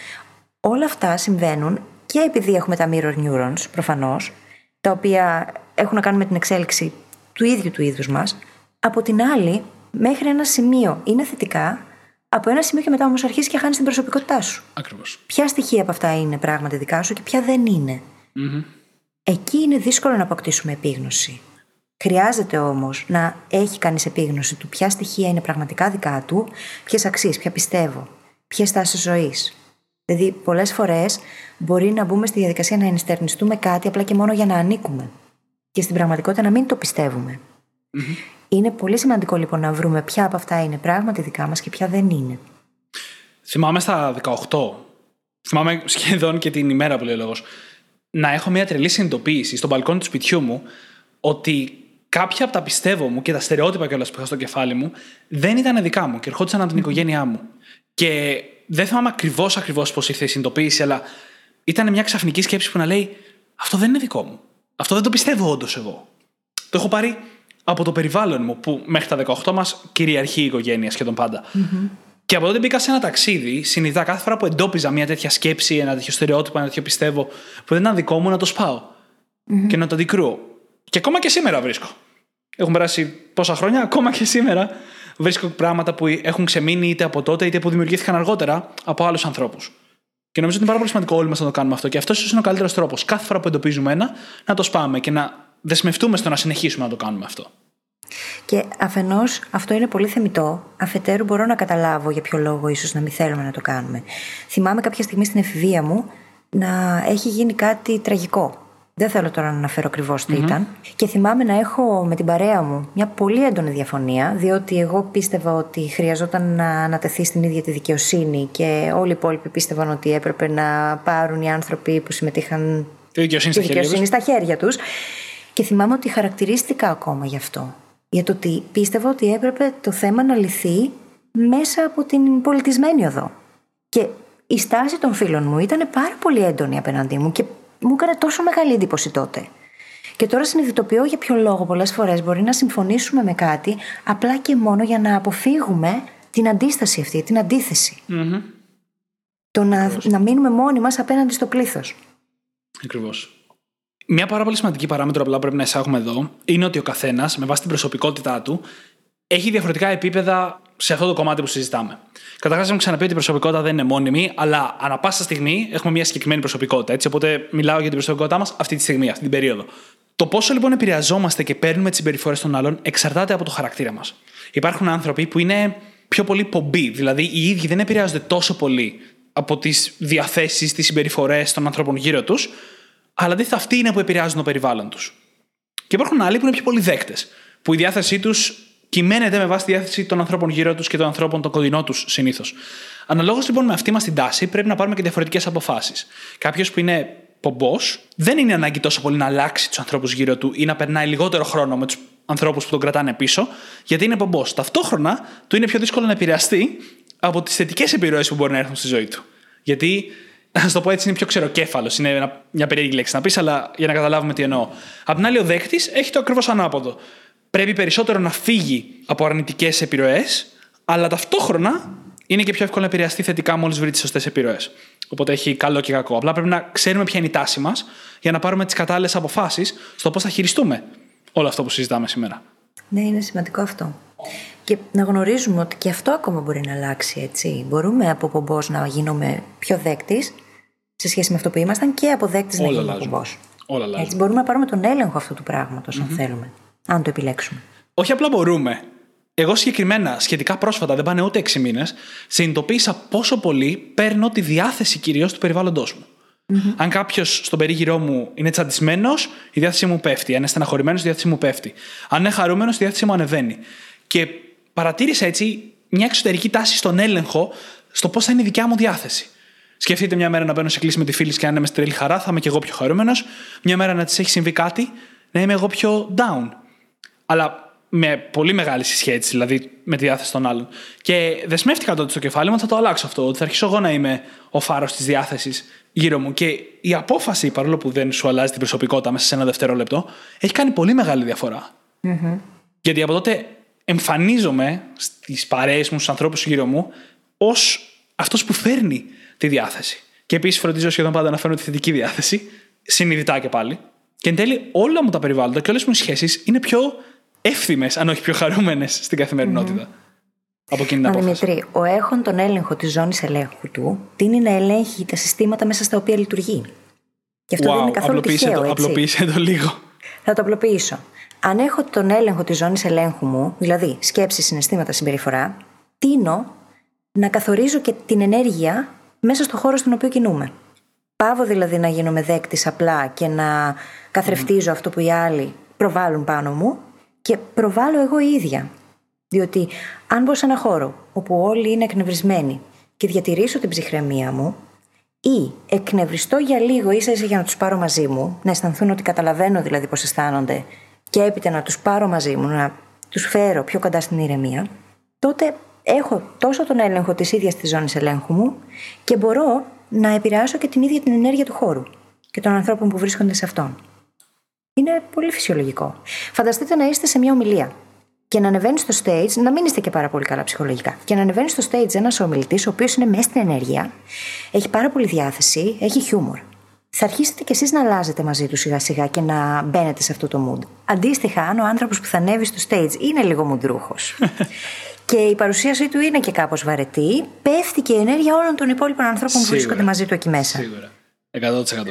Όλα αυτά συμβαίνουν και επειδή έχουμε τα mirror neurons, προφανώς, τα οποία έχουν να κάνουν με την εξέλιξη του ίδιου του είδους μας. Από την άλλη, μέχρι ένα σημείο είναι θετικά, από ένα σημείο και μετά όμως αρχίζει και χάνεις την προσωπικότητά σου. Ακριβώς. Ποια στοιχεία από αυτά είναι πράγματι δικά σου και ποια δεν είναι; Εκεί είναι δύσκολο να αποκτήσουμε επίγνωση. Χρειάζεται όμως να έχει κανείς επίγνωση του ποια στοιχεία είναι πραγματικά δικά του, ποιες αξίες, ποια πιστεύω, ποιες τάσεις ζωής. Δηλαδή, πολλές φορές μπορεί να μπούμε στη διαδικασία να ενστερνιστούμε κάτι απλά και μόνο για να ανήκουμε. Και στην πραγματικότητα να μην το πιστευουμε Είναι πολύ σημαντικό λοιπόν να βρούμε ποια από αυτά είναι πράγματι δικά μας και ποια δεν είναι. Θυμάμαι στα 18, θυμάμαι σχεδόν και την ημέρα που λέει ο λόγος, να έχω μια τρελή συνειδητοποίηση στο μπαλκόνι του σπιτιού μου ότι κάποια από τα πιστεύω μου και τα στερεότυπα κιόλας που είχα στο κεφάλι μου δεν ήταν δικά μου και ερχόντουσαν από την οικογένειά μου. Και δεν θυμάμαι ακριβώς ακριβώς πώς ήρθε η συνειδητοποίηση, αλλά ήταν μια ξαφνική σκέψη που να λέει Αυτό δεν είναι δικό μου. Αυτό δεν το πιστεύω όντως εγώ. Το έχω πάρει από το περιβάλλον μου, που μέχρι τα 18 μας κυριαρχεί η οικογένεια σχεδόν Και από τότε μπήκα σε ένα ταξίδι, συνειδητά κάθε φορά που εντόπιζα μια τέτοια σκέψη, ένα τέτοιο στερεότυπο, ένα τέτοιο πιστεύω, που δεν ήταν δικό μου, να το σπαω και να το αντικρούω. Και ακόμα και σήμερα βρίσκω. Έχουν περάσει πόσα χρόνια, ακόμα και σήμερα βρίσκω πράγματα που έχουν ξεμείνει είτε από τότε είτε που δημιουργήθηκαν αργότερα από άλλους ανθρώπους. Και νομίζω ότι είναι πάρα πολύ σημαντικό όλοι μας να το κάνουμε αυτό. Και αυτός ίσως είναι ο καλύτερος τρόπος. Κάθε φορά που εντοπίζουμε ένα, να το σπάμε και να δεσμευτούμε στο να συνεχίσουμε να το κάνουμε αυτό. Και αφενός αυτό είναι πολύ θεμητό. Αφετέρου μπορώ να καταλάβω για ποιο λόγο ίσως να μην θέλουμε να το κάνουμε. Θυμάμαι κάποια στιγμή στην εφηβεία μου να έχει γίνει κάτι τραγικό. Δεν θέλω τώρα να αναφέρω ακριβώς τι ήταν. Και θυμάμαι να έχω με την παρέα μου μια πολύ έντονη διαφωνία, διότι εγώ πίστευα ότι χρειαζόταν να ανατεθεί στην ίδια τη δικαιοσύνη και όλοι οι υπόλοιποι πίστευαν ότι έπρεπε να πάρουν οι άνθρωποι που συμμετείχαν τη δικαιοσύνη, τη δικαιοσύνη στα χέρια τους. Και θυμάμαι ότι χαρακτηρίστηκα ακόμα γι' αυτό. Για το ότι πίστευα ότι έπρεπε το θέμα να λυθεί μέσα από την πολιτισμένη οδό. Και η στάση των φίλων μου ήταν πάρα πολύ έντονη απέναντί μου και μου έκανε τόσο μεγάλη εντύπωση τότε. Και τώρα συνειδητοποιώ για ποιο λόγο πολλές φορές μπορεί να συμφωνήσουμε με κάτι απλά και μόνο για να αποφύγουμε την αντίσταση αυτή, την αντιθεση Το να, να μείνουμε μόνοι μας απέναντι στο πλήθος. Ακριβώς. Μια πάρα πολύ σημαντική παράμετρο απλά πρέπει να εισάγουμε εδώ είναι ότι ο καθένας, με βάση την προσωπικότητά του, έχει διαφορετικά επίπεδα σε αυτό το κομμάτι που συζητάμε. Καταρχάς, έχουμε ξαναπεί ότι η προσωπικότητα δεν είναι μόνιμη, αλλά ανά πάσα στιγμή έχουμε μια συγκεκριμένη προσωπικότητα. Έτσι, οπότε μιλάω για την προσωπικότητά μας αυτή τη στιγμή, αυτή την περίοδο. Το πόσο λοιπόν επηρεαζόμαστε και παίρνουμε τις συμπεριφορές των άλλων εξαρτάται από το χαρακτήρα μας. Υπάρχουν άνθρωποι που είναι πιο πολύ πομπή, δηλαδή οι ίδιοι δεν επηρεάζονται τόσο πολύ από τις διαθέσεις, τις συμπεριφορές των ανθρώπων γύρω τους, αλλά αντίθετα αυτοί είναι που επηρεάζουν το περιβάλλον τους. Και υπάρχουν άλλοι που είναι πιο πολύ δέκτες, που η διάθεσή τους κυμαίνεται με βάση τη διάθεση των ανθρώπων γύρω τους και των ανθρώπων των κοντινών τους συνήθως. Αναλόγως λοιπόν με αυτή μας την τάση, πρέπει να πάρουμε και διαφορετικές αποφάσεις. Κάποιος που είναι πομπός, δεν είναι ανάγκη τόσο πολύ να αλλάξει τους ανθρώπους γύρω του ή να περνάει λιγότερο χρόνο με τους ανθρώπους που τον κρατάνε πίσω, γιατί είναι πομπός. Ταυτόχρονα, του είναι πιο δύσκολο να επηρεαστεί από τις θετικές επιρροές που μπορεί να έρθουν στη ζωή του. Γιατί, ας το πω έτσι, είναι πιο ξεροκέφαλος. Είναι μια περίεργη λέξη να πεις, αλλά για να καταλάβουμε τι εννοώ. Απ' την άλλη, ο δέκτης έχει το ακριβώς ανάποδο πρέπει περισσότερο να φύγει από αρνητικές επιρροές, αλλά ταυτόχρονα είναι και πιο εύκολο να επηρεαστεί θετικά μόλις βρει τις σωστές επιρροές. Οπότε έχει καλό και κακό. Απλά πρέπει να ξέρουμε ποια είναι η τάση μας για να πάρουμε τις κατάλληλες αποφάσεις στο πώς θα χειριστούμε όλο αυτό που συζητάμε σήμερα. Ναι, είναι σημαντικό αυτό. Και να γνωρίζουμε ότι και αυτό ακόμα μπορεί να αλλάξει, έτσι. Μπορούμε από πομπός να γίνουμε πιο δέκτης σε σχέση με αυτό που ήμασταν και από δέκτης να γίνουμε πομπός. Όλα αλλάζουν. Έτσι μπορούμε να πάρουμε τον έλεγχο αυτού του πράγματος, αν θέλουμε αν το επιλέξουμε. Όχι απλά μπορούμε. Εγώ συγκεκριμένα, σχετικά πρόσφατα, δεν πάνε ούτε 6 μήνες, συνειδητοποίησα πόσο πολύ παίρνω τη διάθεση κυρίως του περιβάλλοντός μου. Mm-hmm. Αν κάποιος στον περίγυρό μου είναι τσαντισμένος, η διάθεσή μου πέφτει. Αν είναι στεναχωρημένος, η διάθεσή μου πέφτει. Αν είναι χαρούμενος, η διάθεσή μου ανεβαίνει. Και παρατήρησα έτσι μια εξωτερική τάση στον έλεγχο στο πώς θα είναι η δικιά μου διάθεση. Σκεφτείτε μια μέρα να μπαίνω σε κλίση με τη φίλη και αν είμαι στη τρελή χαρά, θα είμαι και εγώ πιο χαρούμενος. Μια μέρα να της έχει συμβεί κάτι, να είμαι εγώ πιο down αλλά με πολύ μεγάλη συσχέτιση, δηλαδή με τη διάθεση των άλλων. Και δεσμεύτηκα τότε στο κεφάλι μου ότι θα το αλλάξω αυτό, ότι θα αρχίσω εγώ να είμαι ο φάρος της διάθεσης γύρω μου. Και η απόφαση, παρόλο που δεν σου αλλάζει την προσωπικότητα μέσα σε ένα δευτερόλεπτο, έχει κάνει πολύ μεγάλη διαφορά. Mm-hmm. Γιατί από τότε εμφανίζομαι στις παρέες μου, στους ανθρώπους γύρω μου, ως αυτός που φέρνει τη διάθεση. Και επίσης φροντίζω σχεδόν πάντα να φέρνω τη θετική διάθεση, συνειδητά και πάλι. Και εν τέλει όλα μου τα περιβάλλοντα και όλες μου οι σχέσεις είναι πιο εύθυμες, αν όχι πιο χαρούμενες στην καθημερινότητα. Mm-hmm. Από εκείνη την απόφαση. Δημητρή, ο έχων τον έλεγχο της ζώνης ελέγχου του τίνει να ελέγχει τα συστήματα μέσα στα οποία λειτουργεί. Και αυτό wow, δεν είναι καθόλου απλοποίησε τυχαίο, το, έτσι. Απλοποίησε το λίγο. Θα το απλοποιήσω. Αν έχω τον έλεγχο της ζώνης ελέγχου μου, δηλαδή σκέψη, συναισθήματα, συμπεριφορά, τίνω να καθορίζω και την ενέργεια μέσα στο χώρο στον οποίο κινούμε. Πάβω δηλαδή να γίνομαι δέκτης απλά και να καθρεφτίζω αυτό που οι άλλοι προβάλλουν πάνω μου και προβάλλω εγώ η ίδια. Διότι αν μπω σε ένα χώρο όπου όλοι είναι εκνευρισμένοι και διατηρήσω την ψυχραιμία μου, ή εκνευριστώ για λίγο ίσα ίσα για να τους πάρω μαζί μου, να αισθανθούν ότι καταλαβαίνω δηλαδή πώς αισθάνονται, και έπειτα να τους πάρω μαζί μου, να τους φέρω πιο κοντά στην ηρεμία, τότε έχω τόσο τον έλεγχο της ίδιας της ζώνης ελέγχου μου και μπορώ να επηρεάσω και την ίδια την ενέργεια του χώρου και των ανθρώπων που βρίσκονται σε αυτόν. Είναι πολύ φυσιολογικό. Φανταστείτε να είστε σε μια ομιλία και να ανεβαίνεις στο stage, να μην είστε και πάρα πολύ καλά ψυχολογικά. Και να ανεβαίνεις στο stage ένας ομιλητής, ο οποίος είναι μέσα στην ενέργεια, έχει πάρα πολύ διάθεση, έχει χιούμορ. Θα αρχίσετε κι εσείς να αλλάζετε μαζί του σιγά σιγά και να μπαίνετε σε αυτό το mood. Αντίστοιχα, αν ο άνθρωπος που θα ανέβει στο stage είναι λίγο μουντρούχος και η παρουσίασή του είναι και κάπως βαρετή, πέφτει και η ενέργεια όλων των υπόλοιπων ανθρώπων που βρίσκονται μαζί του εκεί μέσα. Σίγουρα.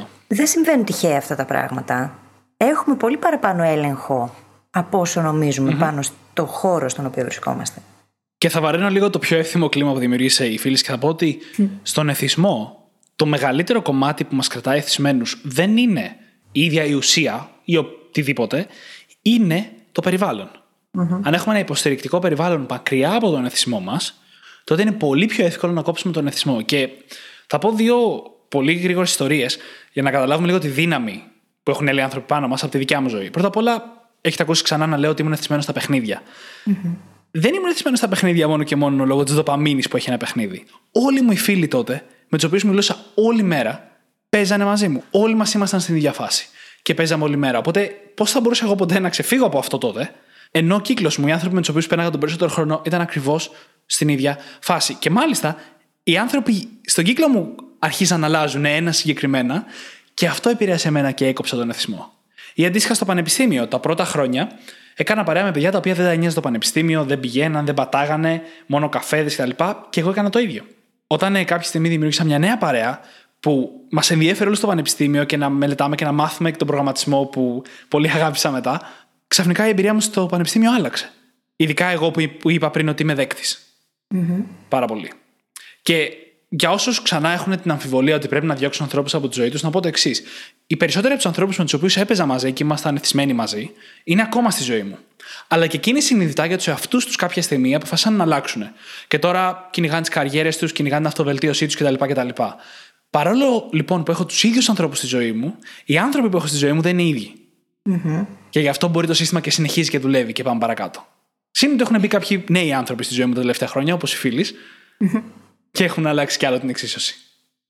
100%. Δεν συμβαίνουν τυχαία αυτά τα πράγματα. Έχουμε πολύ παραπάνω έλεγχο από όσο νομίζουμε πάνω στο χώρο στον οποίο βρισκόμαστε. Και θα βαρύνω λίγο το πιο έθιμο κλίμα που δημιουργήσε η φίλη και θα πω ότι στον εθισμό το μεγαλύτερο κομμάτι που μας κρατάει εθισμένους δεν είναι η ίδια η ουσία ή οτιδήποτε, είναι το περιβαλλον Αν έχουμε ένα υποστηρικτικό περιβάλλον μακριά από τον εθισμό μας, τότε είναι πολύ πιο εύκολο να κόψουμε τον εθισμό. Και θα πω δύο πολύ γρήγορες ιστορίες για να καταλάβουμε λίγο τη δύναμη που έχουν άλλοι άνθρωποι πάνω μας από τη δικιά μου ζωή. Πρώτα απ' όλα, έχετε ακούσει ξανά να λέω ότι ήμουν εθισμένος στα παιχνίδια. Δεν ήμουν εθισμένος στα παιχνίδια μόνο και μόνο λόγω της δοπαμίνη που έχει ένα παιχνίδι. Όλοι μου οι φίλοι τότε, με τους οποίους μιλούσα όλη μέρα, παίζανε μαζί μου. Όλοι μας ήμασταν στην ίδια φάση. Και παίζαμε όλη μέρα. Οπότε, πώς θα μπορούσα εγώ ποτέ να ξεφύγω από αυτό τότε, ενώ ο κύκλος μου, οι άνθρωποι με τους οποίους πέναγα τον περισσότερο χρόνο, ήταν ακριβώς στην ίδια φάση. Και μάλιστα, οι άνθρωποι στον κύκλο μου αρχίζαν να αλλάζουν ένα συγκεκριμένα και αυτό επηρέασε εμένα και έκοψα τον εθισμό. Ή αντίστοιχα στο πανεπιστήμιο, τα πρώτα χρόνια έκανα παρέα με παιδιά τα οποία δεν τα νοιάζει το πανεπιστήμιο, δεν πηγαίναν, δεν πατάγανε, μόνο καφέδες κτλ. Και εγώ έκανα το ίδιο. Όταν ε, κάποια στιγμή δημιούργησα μια νέα παρέα που μας ενδιέφερε όλο στο πανεπιστήμιο και να μελετάμε και να μάθουμε και τον προγραμματισμό που πολύ αγάπησα μετά, ξαφνικά η εμπειρία μου στο πανεπιστήμιο άλλαξε. Ειδικά εγώ που είπα πριν ότι είμαι δέκτης. Mm-hmm. Πάρα πολύ. Και για όσους ξανά έχουν την αμφιβολία ότι πρέπει να διώξουν ανθρώπους από τη ζωή τους, να πω το εξής. Οι περισσότεροι από τους ανθρώπους με τους οποίους έπαιζα μαζί και ήμασταν εθισμένοι μαζί, είναι ακόμα στη ζωή μου. Αλλά και εκείνοι συνειδητά για τους εαυτούς τους κάποια στιγμή αποφάσισαν να αλλάξουν. Και τώρα κυνηγάνε τις καριέρες τους, κυνηγάνε την αυτοβελτίωσή τους κτλ. κτλ. Παρόλο λοιπόν που έχω τους ίδιους ανθρώπους στη ζωή μου, οι άνθρωποι που έχω στη ζωή μου δεν είναι ίδιοι. Mm-hmm. Και γι' αυτό μπορεί το σύστημα και συνεχίζει και δουλεύει και πάμε παρακάτω. Σύντομα έχουν μπει κάποιοι νέοι άνθρωποι στη ζωή μου τα τελευταία χρόνια, όπως οι φίλοι, mm-hmm και έχουν αλλάξει κι άλλο την εξίσωση.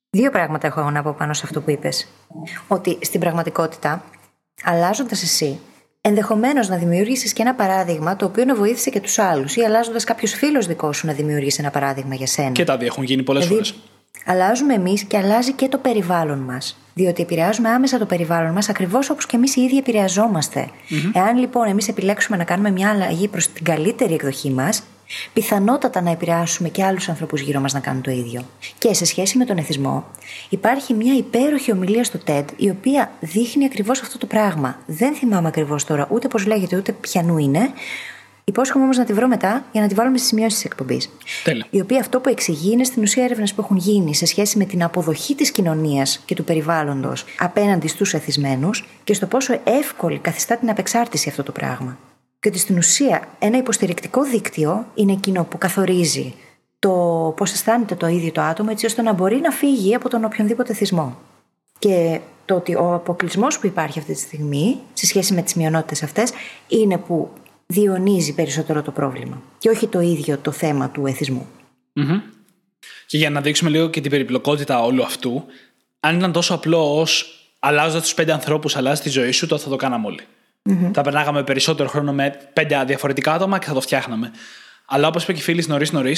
Δύο πράγματα έχω να πω πάνω σε αυτό που είπες. Ότι στην πραγματικότητα, αλλάζοντας εσύ, ενδεχομένως να δημιούργησει και ένα παράδειγμα το οποίο να βοήθησε και τους άλλους, ή αλλάζοντας κάποιος φίλος δικό σου να δημιουργήσει ένα παράδειγμα για σένα. Και τα δύο έχουν γίνει πολλές δηλαδή, φορές. Αλλάζουμε εμείς και αλλάζει και το περιβάλλον μας. Διότι επηρεάζουμε άμεσα το περιβάλλον μας ακριβώς όπως και εμείς οι ίδιοι επηρεαζόμαστε. Mm-hmm. Εάν λοιπόν εμείς επιλέξουμε να κάνουμε μια αλλαγή προς την καλύτερη εκδοχή μας, πιθανότατα να επηρεάσουμε και άλλους ανθρώπους γύρω μας να κάνουν το ίδιο. Και σε σχέση με τον εθισμό, υπάρχει μια υπέροχη ομιλία στο TED η οποία δείχνει ακριβώς αυτό το πράγμα. Δεν θυμάμαι ακριβώς τώρα ούτε πώς λέγεται ούτε ποιανού είναι. Υπόσχομαι όμως να τη βρω μετά για να τη βάλουμε στις σημειώσεις της εκπομπής. Η οποία αυτό που εξηγεί είναι στην ουσία έρευνες που έχουν γίνει σε σχέση με την αποδοχή της κοινωνίας και του περιβάλλοντος απέναντι στους εθισμένους και στο πόσο εύκολη καθιστά την απεξάρτηση αυτό το πράγμα. Και ότι στην ουσία ένα υποστηρικτικό δίκτυο είναι εκείνο που καθορίζει το πώς αισθάνεται το ίδιο το άτομο, έτσι ώστε να μπορεί να φύγει από τον οποιονδήποτε θυσμό. Και το ότι ο αποκλεισμός που υπάρχει αυτή τη στιγμή, σε σχέση με τις μειονότητες αυτές, είναι που διονύζει περισσότερο το πρόβλημα. Και όχι το ίδιο το θέμα του εθισμού. Mm-hmm. Και για να δείξουμε λίγο και την περιπλοκότητα όλου αυτού, αν ήταν τόσο απλό ως αλλάζοντα τους πέντε ανθρώπους, αλλάζει τη ζωή σου, τότε θα το κάναμε όλοι. Mm-hmm. Θα περνάγαμε περισσότερο χρόνο με πέντε διαφορετικά άτομα και θα το φτιάχναμε. Αλλά όπως είπε και η φίλη νωρί-νωρί,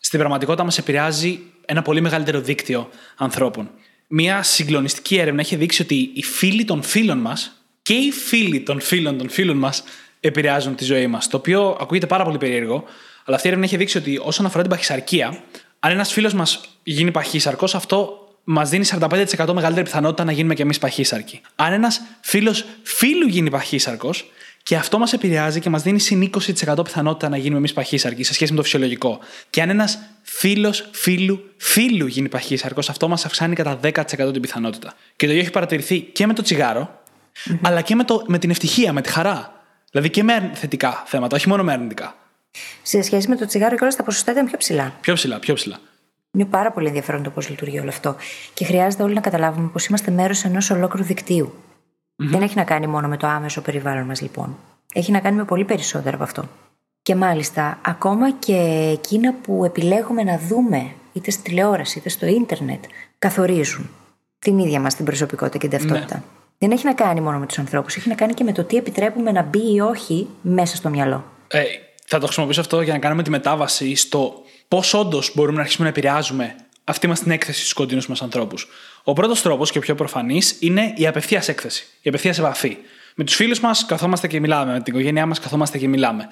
στην πραγματικότητα μας επηρεάζει ένα πολύ μεγαλύτερο δίκτυο ανθρώπων. Μία συγκλονιστική έρευνα έχει δείξει ότι οι φίλοι των φίλων μας και οι φίλοι των φίλων των φίλων μας επηρεάζουν τη ζωή μας. Το οποίο ακούγεται πάρα πολύ περίεργο, αλλά αυτή η έρευνα έχει δείξει ότι όσον αφορά την παχυσαρκία, αν ένας φίλος μας γίνει παχύσαρκος, αυτό μας δίνει 45% μεγαλύτερη πιθανότητα να γίνουμε κι εμείς παχύσαρκοι. Αν ένας φίλος φίλου γίνει παχύσαρκος, Και αυτό μας επηρεάζει και μας δίνει συν 20% πιθανότητα να γίνουμε εμείς παχύσαρκοι σε σχέση με το φυσιολογικό. Και αν ένας φίλος φίλου φίλου γίνει παχύσαρκος, αυτό μας αυξάνει κατά 10% την πιθανότητα. Και το ίδιο έχει παρατηρηθεί και με το τσιγαρο αλλά και με, το, με την ευτυχία, με τη χαρά. Δηλαδή και με θετικά θέματα, όχι μόνο με αρνητικά. Σε σχέση με το τσιγάρο, και όλα τα ποσοστά ήταν πιο ψηλά. Πιο ψηλά, πιο ψηλά. Είναι πάρα πολύ ενδιαφέρον το πώς λειτουργεί όλο αυτό. Και χρειάζεται όλοι να καταλάβουμε πως είμαστε μέρος ενός ολόκληρου δικτύου. Δεν έχει να κάνει μόνο με το άμεσο περιβάλλον μας, λοιπόν. Έχει να κάνει με πολύ περισσότερο από αυτό. Και μάλιστα, ακόμα και εκείνα που επιλέγουμε να δούμε, είτε στη τηλεόραση είτε στο ίντερνετ, καθορίζουν την ίδια μας την προσωπικότητα και την ταυτότητα. Ναι. Δεν έχει να κάνει μόνο με τους ανθρώπους, έχει να κάνει και με το τι επιτρέπουμε να μπει ή όχι μέσα στο μυαλό. Ε, θα το χρησιμοποιήσω αυτό για να κάνουμε τη μετάβαση στο πώς όντως μπορούμε να αρχίσουμε να επηρεάζουμε αυτή μας την έκθεση στους κοντινούς μας ανθρώπους. Ο πρώτος τρόπος και ο πιο προφανής είναι η απευθείας έκθεση, η απευθείας επαφή. Με τους φίλους μας καθόμαστε και μιλάμε, με την οικογένειά μας καθόμαστε και μιλάμε.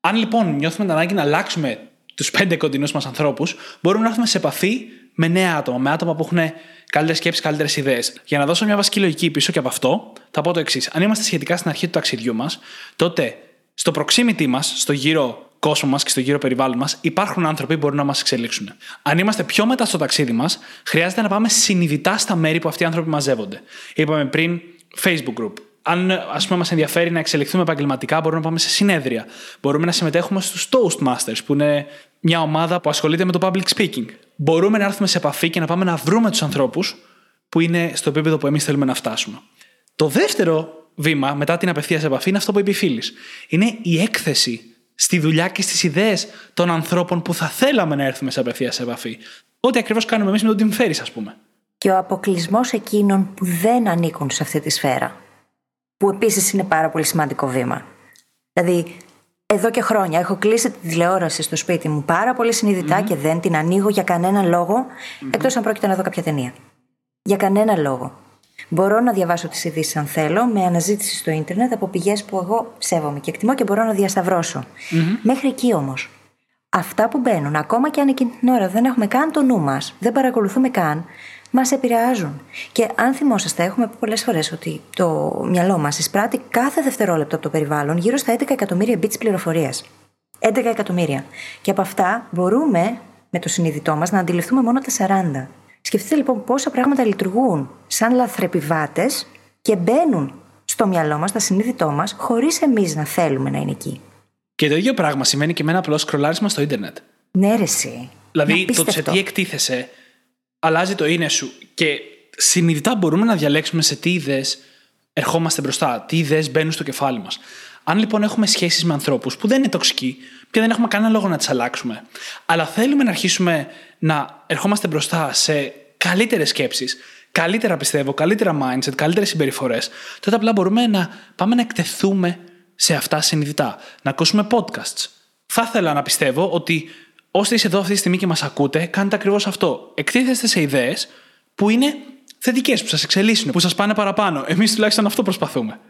Αν λοιπόν νιώθουμε την ανάγκη να αλλάξουμε τους πέντε κοντινούς μας ανθρώπους, μπορούμε να έρθουμε σε επαφή με νέα άτομα, με άτομα που έχουν καλύτερες σκέψεις, καλύτερες ιδέες. Για να δώσω μια βασική λογική πίσω και από αυτό, θα πω το εξής. Αν είμαστε σχετικά στην αρχή του ταξιδιού μας, τότε στο proximity μας, στο γύρο κόσμο μας και στο γύρο περιβάλλον μας, υπάρχουν άνθρωποι που μπορούν να μας εξελίξουν. Αν είμαστε πιο μετά στο ταξίδι μας, χρειάζεται να πάμε συνειδητά στα μέρη που αυτοί οι άνθρωποι μαζεύονται. Είπαμε πριν Facebook group. Αν ας πούμε, μας ενδιαφέρει να εξελιχθούμε επαγγελματικά, μπορούμε να πάμε σε συνέδρια. Μπορούμε να συμμετέχουμε στους Toastmasters, που είναι μια ομάδα που ασχολείται με το public speaking. Μπορούμε να έρθουμε σε επαφή και να πάμε να βρούμε τους ανθρώπους που είναι στο επίπεδο που εμείς θέλουμε να φτάσουμε. Το δεύτερο βήμα μετά την απευθείας επαφή είναι αυτό που είπε η φίλης. Είναι η έκθεση στη δουλειά και στις ιδέες των ανθρώπων που θα θέλαμε να έρθουμε σε απευθείας επαφή. Ό,τι ακριβώς κάνουμε εμείς με τον Tim Ferriss, ας πούμε. Και ο αποκλεισμός εκείνων που δεν ανήκουν σε αυτή τη σφαίρα. Που επίσης είναι πάρα πολύ σημαντικό βήμα. Δηλαδή, εδώ και χρόνια έχω κλείσει τη τηλεόραση στο σπίτι μου πάρα πολύ και δεν την ανοίγω για κανέναν λόγο, mm-hmm. εκτός αν πρόκειται να δω κάποια ταινία. Για κανένα λόγο. Μπορώ να διαβάσω τις ειδήσεις αν θέλω, με αναζήτηση στο ίντερνετ από πηγές που εγώ σέβομαι και εκτιμώ και μπορώ να διασταυρωσω Μέχρι εκεί όμως. Αυτά που μπαίνουν, ακόμα και αν εκείνη την ώρα δεν έχουμε καν το νου μας, δεν παρακολουθούμε καν, μας επηρεάζουν. Και αν θυμόσαστε, έχουμε πει πολλές φορές ότι το μυαλό μας εισπράττει κάθε δευτερόλεπτο από το περιβάλλον γύρω στα 11 εκατομμύρια bits πληροφορίας. 11 εκατομμύρια. Και από αυτά μπορούμε με το συνειδητό μας να αντιληφθούμε μόνο τα 40. Σκεφτείτε λοιπόν πόσα πράγματα λειτουργούν σαν λαθρεπιβάτες και μπαίνουν στο μυαλό μας, στα συνείδητό μας, χωρίς εμείς να θέλουμε να είναι εκεί. Και το ίδιο πράγμα σημαίνει και με ένα απλό σκρολάρισμα στο Ιντερνετ. Ναι, ρε, εσύ. Δηλαδή, το σε τι εκτίθεσαι αλλάζει το είναι σου. Και συνειδητά μπορούμε να διαλέξουμε σε τι ιδέες ερχόμαστε μπροστά, τι ιδέες μπαίνουν στο κεφάλι μας. Αν λοιπόν έχουμε σχέσεις με ανθρώπους που δεν είναι τοξικοί και δεν έχουμε κανένα λόγο να τις αλλάξουμε, αλλά θέλουμε να αρχίσουμε να ερχόμαστε μπροστά σε καλύτερες σκέψεις, καλύτερα πιστεύω, καλύτερα mindset, καλύτερες συμπεριφορές, τότε απλά μπορούμε να πάμε να εκτεθούμε σε αυτά συνειδητά. Να ακούσουμε podcasts. Θα ήθελα να πιστεύω ότι όσοι είστε εδώ αυτή τη στιγμή και μας ακούτε, κάνετε ακριβώς αυτό. Εκτίθεστε σε ιδέες που είναι θετικές, που σας εξελίσσουν, που σας πάνε παραπάνω. Εμείς τουλάχιστον αυτό προσπαθούμε.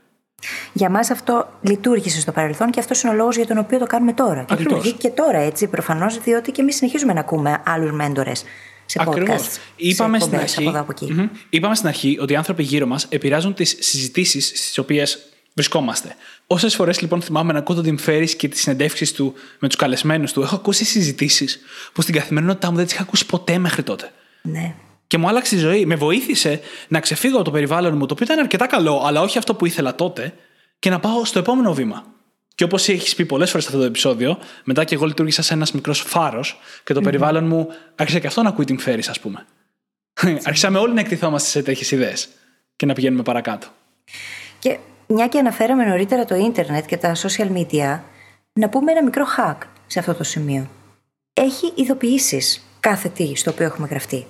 Για μας αυτό λειτουργήσε στο παρελθόν και αυτός είναι ο λόγος για τον οποίο το κάνουμε τώρα. Και λειτουργεί και τώρα έτσι, προφανώς, διότι και εμείς συνεχίζουμε να ακούμε άλλους μέντορες σε podcast. Είπαμε, σε στην αρχή, από από mm-hmm. είπαμε στην αρχή ότι οι άνθρωποι γύρω μας επηρεάζουν τις συζητήσεις στις οποίες βρισκόμαστε. Όσες φορές λοιπόν θυμάμαι να ακούω τον Tim και τις συνεντεύξεις του με τους καλεσμένους του, έχω ακούσει συζητήσεις που στην καθημερινότητά μου δεν τις είχα ακούσει ποτέ μέχρι τότε. Ναι. Και μου άλλαξε η ζωή. Με βοήθησε να ξεφύγω από το περιβάλλον μου, το οποίο ήταν αρκετά καλό, αλλά όχι αυτό που ήθελα τότε, και να πάω στο επόμενο βήμα. Και όπως έχεις πει πολλές φορές σε αυτό το επεισόδιο, μετά και εγώ λειτουργήσα σαν ένας μικρός φάρος και το περιβάλλον μου άρχισε και αυτό να ακούει την φέρει, ας πούμε. Άρχισαμε όλοι να εκτιθόμαστε σε τέτοιες ιδέες και να πηγαίνουμε παρακάτω. Και μια και αναφέραμε νωρίτερα το ίντερνετ και τα social media, να πούμε ένα μικρό hack σε αυτό το σημείο. Έχει ειδοποιήσεις κάθε τι στο οποίο έχουμε γραφτεί.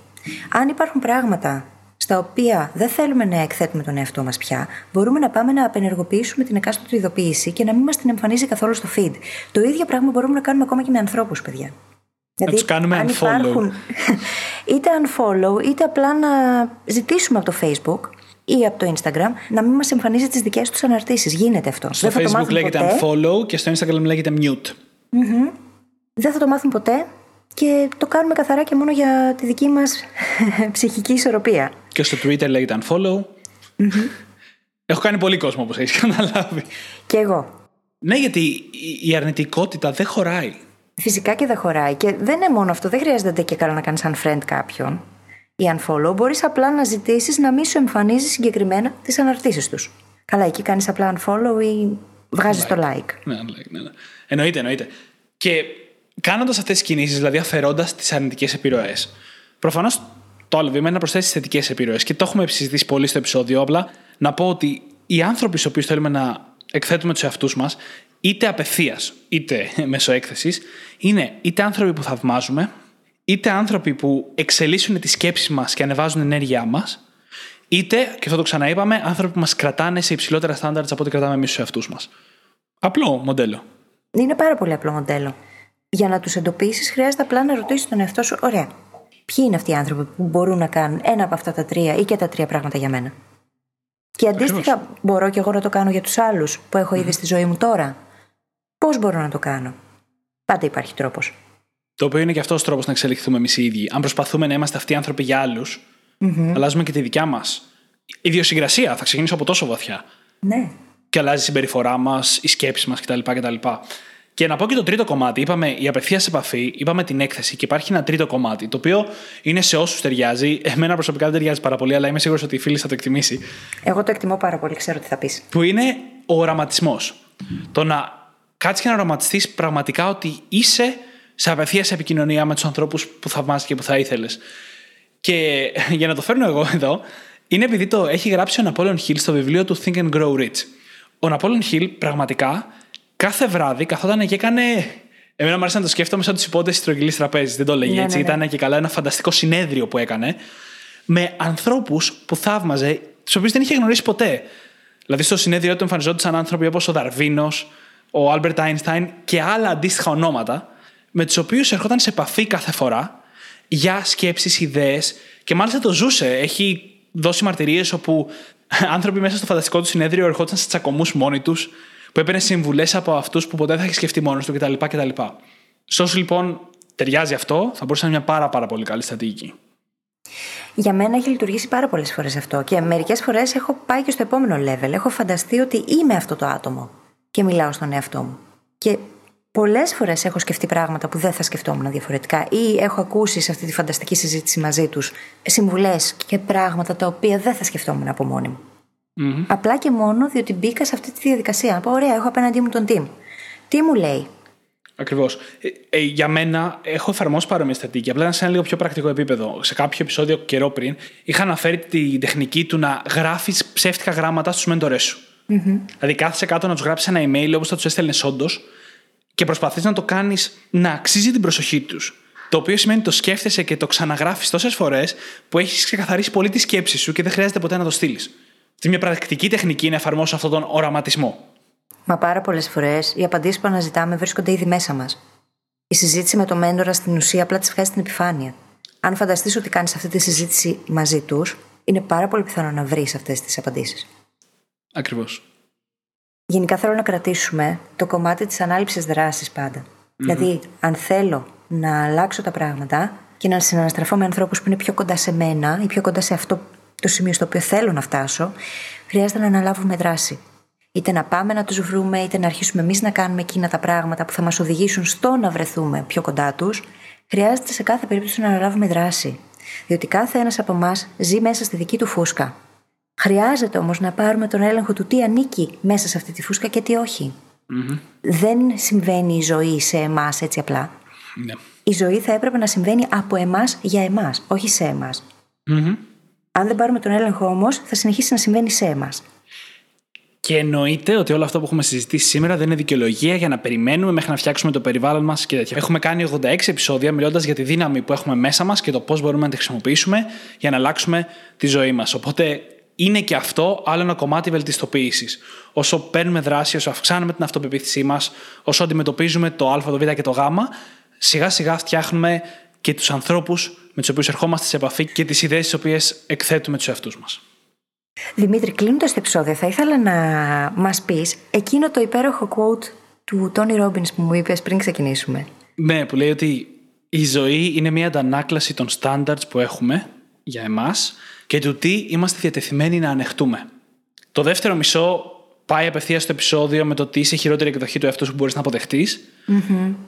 Αν υπάρχουν πράγματα στα οποία δεν θέλουμε να εκθέτουμε τον εαυτό μας πια, μπορούμε να πάμε να απενεργοποιήσουμε την εκάστοτε ειδοποίηση και να μην μας την εμφανίζει καθόλου στο feed. Το ίδιο πράγμα μπορούμε να κάνουμε ακόμα και με ανθρώπους, παιδιά. Να δηλαδή, του κάνουμε αν unfollow. Υπάρχουν, είτε unfollow, είτε απλά να ζητήσουμε από το Facebook ή από το Instagram να μην μας εμφανίζει τις δικές τους αναρτήσεις. Γίνεται αυτό. Στο δεν Facebook θα λέγεται ποτέ. unfollow και στο Instagram λέγεται mute. Mm-hmm. Δεν θα το μάθουν ποτέ και το κάνουμε καθαρά και μόνο για τη δική μας ψυχική ισορροπία. Και στο Twitter λέγεται unfollow. Έχω κάνει πολύ κόσμο όπως έχεις καταλάβει. Και εγώ. Ναι, γιατί η- η αρνητικότητα δεν χωράει. Φυσικά και δεν χωράει. Και δεν είναι μόνο αυτό. Δεν χρειάζεται και καλά να κάνεις unfriend κάποιον ή unfollow. Μπορείς απλά να ζητήσεις να μην σου εμφανίζει συγκεκριμένα τις αναρτήσεις τους. Καλά, εκεί κάνεις απλά unfollow ή βγάζεις το like. Ναι, ναι, ναι, ναι. Εννοείται, εννοείται. Και κάνοντας αυτές τις κινήσεις, δηλαδή αφαιρώντας τις αρνητικές επιρροές, προφανώς το άλλο βήμα είναι να προσθέσεις θετικές επιρροές. Και το έχουμε συζητήσει πολύ στο επεισόδιο. Απλά να πω ότι οι άνθρωποι στους οποίους θέλουμε να εκθέτουμε τους εαυτούς μας, είτε απευθείας είτε μέσω έκθεσης, είναι είτε άνθρωποι που θαυμάζουμε, είτε άνθρωποι που εξελίσσουν τι σκέψει μας και ανεβάζουν την ενέργειά μας, είτε, και αυτό το ξαναείπαμε, άνθρωποι που μας κρατάνε σε υψηλότερα στάνταρτ από ό,τι κρατάμε εμείς του εαυτούς μας. Απλό μοντέλο. Είναι πάρα πολύ απλό μοντέλο. Για να τους εντοπίσεις, χρειάζεται απλά να ρωτήσεις τον εαυτό σου: Ωραία, ποιοι είναι αυτοί οι άνθρωποι που μπορούν να κάνουν ένα από αυτά τα τρία ή και τα τρία πράγματα για μένα; Και αντίστοιχα, μπορώ και εγώ να το κάνω για τους άλλους που έχω ήδη στη ζωή μου τώρα; Πώς μπορώ να το κάνω; Πάντα υπάρχει τρόπος. Το οποίο είναι και αυτός ο τρόπος να εξελιχθούμε εμείς οι ίδιοι. Αν προσπαθούμε να είμαστε αυτοί οι άνθρωποι για άλλους, αλλάζουμε και τη δικιά μας ιδιοσυγκρασία. Θα ξεκινήσω από τόσο βαθιά. Ναι. Και αλλάζει η συμπεριφορά μας, οι σκέψει μας κτλ, κτλ. Και να πω και το τρίτο κομμάτι. Είπαμε η απευθεία επαφή, είπαμε την έκθεση και υπάρχει ένα τρίτο κομμάτι, το οποίο είναι σε όσους ταιριάζει. Εμένα προσωπικά δεν ταιριάζει πάρα πολύ, αλλά είμαι σίγουρος ότι η φίλη θα το εκτιμήσει. Εγώ το εκτιμώ πάρα πολύ, ξέρω τι θα πεις. Που είναι ο οραματισμός. Το να κάτσεις και να οραματιστείς πραγματικά ότι είσαι σε απευθεία επικοινωνία με τους ανθρώπους που θαυμάζει και που θα ήθελες. Και για να το φέρνω εγώ εδώ, είναι επειδή το έχει γράψει ο Napoleon Hill στο βιβλίο του Think and Grow Rich. Ο Napoleon Hill πραγματικά κάθε βράδυ καθόταν και έκανε. Εμένα μου άρεσε να το σκέφτομαι σαν τους ιππότες της στρογγυλής τραπέζης. Δεν το λέει Ναι, έτσι. ναι, ναι. Ήταν και καλά ένα φανταστικό συνέδριο που έκανε με ανθρώπους που θαύμαζε, τους οποίους δεν είχε γνωρίσει ποτέ. Δηλαδή στο συνέδριο του εμφανιζόντουσαν άνθρωποι όπως ο Δαρβίνος, ο Άλμπερτ Αϊνστάιν και άλλα αντίστοιχα ονόματα, με τους οποίους ερχόταν σε επαφή κάθε φορά για σκέψεις, ιδέες και μάλιστα το ζούσε. Έχει δώσει μαρτυρίες όπου άνθρωποι μέσα στο φανταστικό του συνέδριο ερχόντουσαν σε τσακωμούς μόνοι τους, που έπαιρνε συμβουλές από αυτούς που ποτέ δεν θα είχε σκεφτεί μόνος του κτλ. κτλ. Σε όσου λοιπόν ταιριάζει αυτό, θα μπορούσε να είναι μια πάρα, πάρα πολύ καλή στρατηγική. Για μένα έχει λειτουργήσει πάρα πολλές φορές αυτό. Και μερικές φορές έχω πάει και στο επόμενο level. Έχω φανταστεί ότι είμαι αυτό το άτομο και μιλάω στον εαυτό μου. Και πολλές φορές έχω σκεφτεί πράγματα που δεν θα σκεφτόμουν διαφορετικά ή έχω ακούσει σε αυτή τη φανταστική συζήτηση μαζί τους συμβουλές και πράγματα τα οποία δεν θα σκεφτόμουν από μόνη μου. Απλά και μόνο διότι μπήκα σε αυτή τη διαδικασία. Να πω: Ωραία, έχω απέναντί μου τον Τιμ. Τι μου λέει, Ακριβώς. Ε, ε, για μένα έχω εφαρμόσει παρόμοια στρατηγική. Απλά σε ένα λίγο πιο πρακτικό επίπεδο. Σε κάποιο επεισόδιο καιρό πριν είχα αναφέρει την τεχνική του να γράφεις ψεύτικα γράμματα στους μέντορές σου. Δηλαδή κάθεσαι κάτω να τους γράψεις ένα email όπως θα τους έστελνες όντως και προσπαθείς να το κάνεις να αξίζει την προσοχή τους. Το οποίο σημαίνει το σκέφτεσαι και το ξαναγράφεις τόσες φορές που έχεις ξεκαθαρίσει πολύ τη σκέψη σου και δεν χρειάζεται ποτέ να το στείλεις. Αυτή μια πρακτική τεχνική είναι να εφαρμόσω αυτόν τον οραματισμό; Μα πάρα πολλές φορές οι απαντήσεις που αναζητάμε βρίσκονται ήδη μέσα μας. Η συζήτηση με το μέντορα στην ουσία απλά τη βγάζει την επιφάνεια. Αν φανταστείς ότι κάνεις αυτή τη συζήτηση μαζί τους, είναι πάρα πολύ πιθανό να βρεις αυτές τις απαντήσεις. Ακριβώς. Γενικά θέλω να κρατήσουμε το κομμάτι της ανάληψης δράσης πάντα. Δηλαδή, αν θέλω να αλλάξω τα πράγματα και να συναναστραφώ με ανθρώπους που είναι πιο κοντά σε μένα ή πιο κοντά σε αυτό το σημείο στο οποίο θέλω να φτάσω, χρειάζεται να αναλάβουμε δράση. Είτε να πάμε να τους βρούμε, είτε να αρχίσουμε εμείς να κάνουμε εκείνα τα πράγματα που θα μας οδηγήσουν στο να βρεθούμε πιο κοντά τους, χρειάζεται σε κάθε περίπτωση να αναλάβουμε δράση. Διότι κάθε ένας από εμάς ζει μέσα στη δική του φούσκα. Χρειάζεται όμως να πάρουμε τον έλεγχο του τι ανήκει μέσα σε αυτή τη φούσκα και τι όχι. Δεν συμβαίνει η ζωή σε εμάς έτσι απλά. Ναι. Η ζωή θα έπρεπε να συμβαίνει από εμάς για εμάς, όχι σε εμάς. Αν δεν πάρουμε τον έλεγχο όμως, θα συνεχίσει να συμβαίνει σε εμάς. Και εννοείται ότι όλο αυτό που έχουμε συζητήσει σήμερα δεν είναι δικαιολογία για να περιμένουμε μέχρι να φτιάξουμε το περιβάλλον μας και τέτοια. Έχουμε κάνει 86 επεισόδια μιλώντας για τη δύναμη που έχουμε μέσα μας και το πώς μπορούμε να τη χρησιμοποιήσουμε για να αλλάξουμε τη ζωή μας. Οπότε είναι και αυτό άλλο ένα κομμάτι βελτιστοποίησης. Όσο παίρνουμε δράση, όσο αυξάνουμε την αυτοπεποίθησή μας, όσο αντιμετωπίζουμε το Α, το Β και το Γ, σιγά σιγά φτιάχνουμε και τους ανθρώπους με τους οποίους ερχόμαστε σε επαφή και τις ιδέες τις οποίες εκθέτουμε τους εαυτούς μας. Δημήτρη, κλείνοντας το επεισόδιο, θα ήθελα να μας πεις εκείνο το υπέροχο quote του Τόνι Ρόμπιν που μου είπες πριν ξεκινήσουμε. Ναι, που λέει ότι η ζωή είναι μια αντανάκλαση των standards που έχουμε για εμάς και του τι είμαστε διατεθειμένοι να ανεχτούμε. Το δεύτερο μισό πάει απευθείας στο επεισόδιο με το τι είσαι η χειρότερη εκδοχή του εαυτού που μπορείς να αποδεχτείς.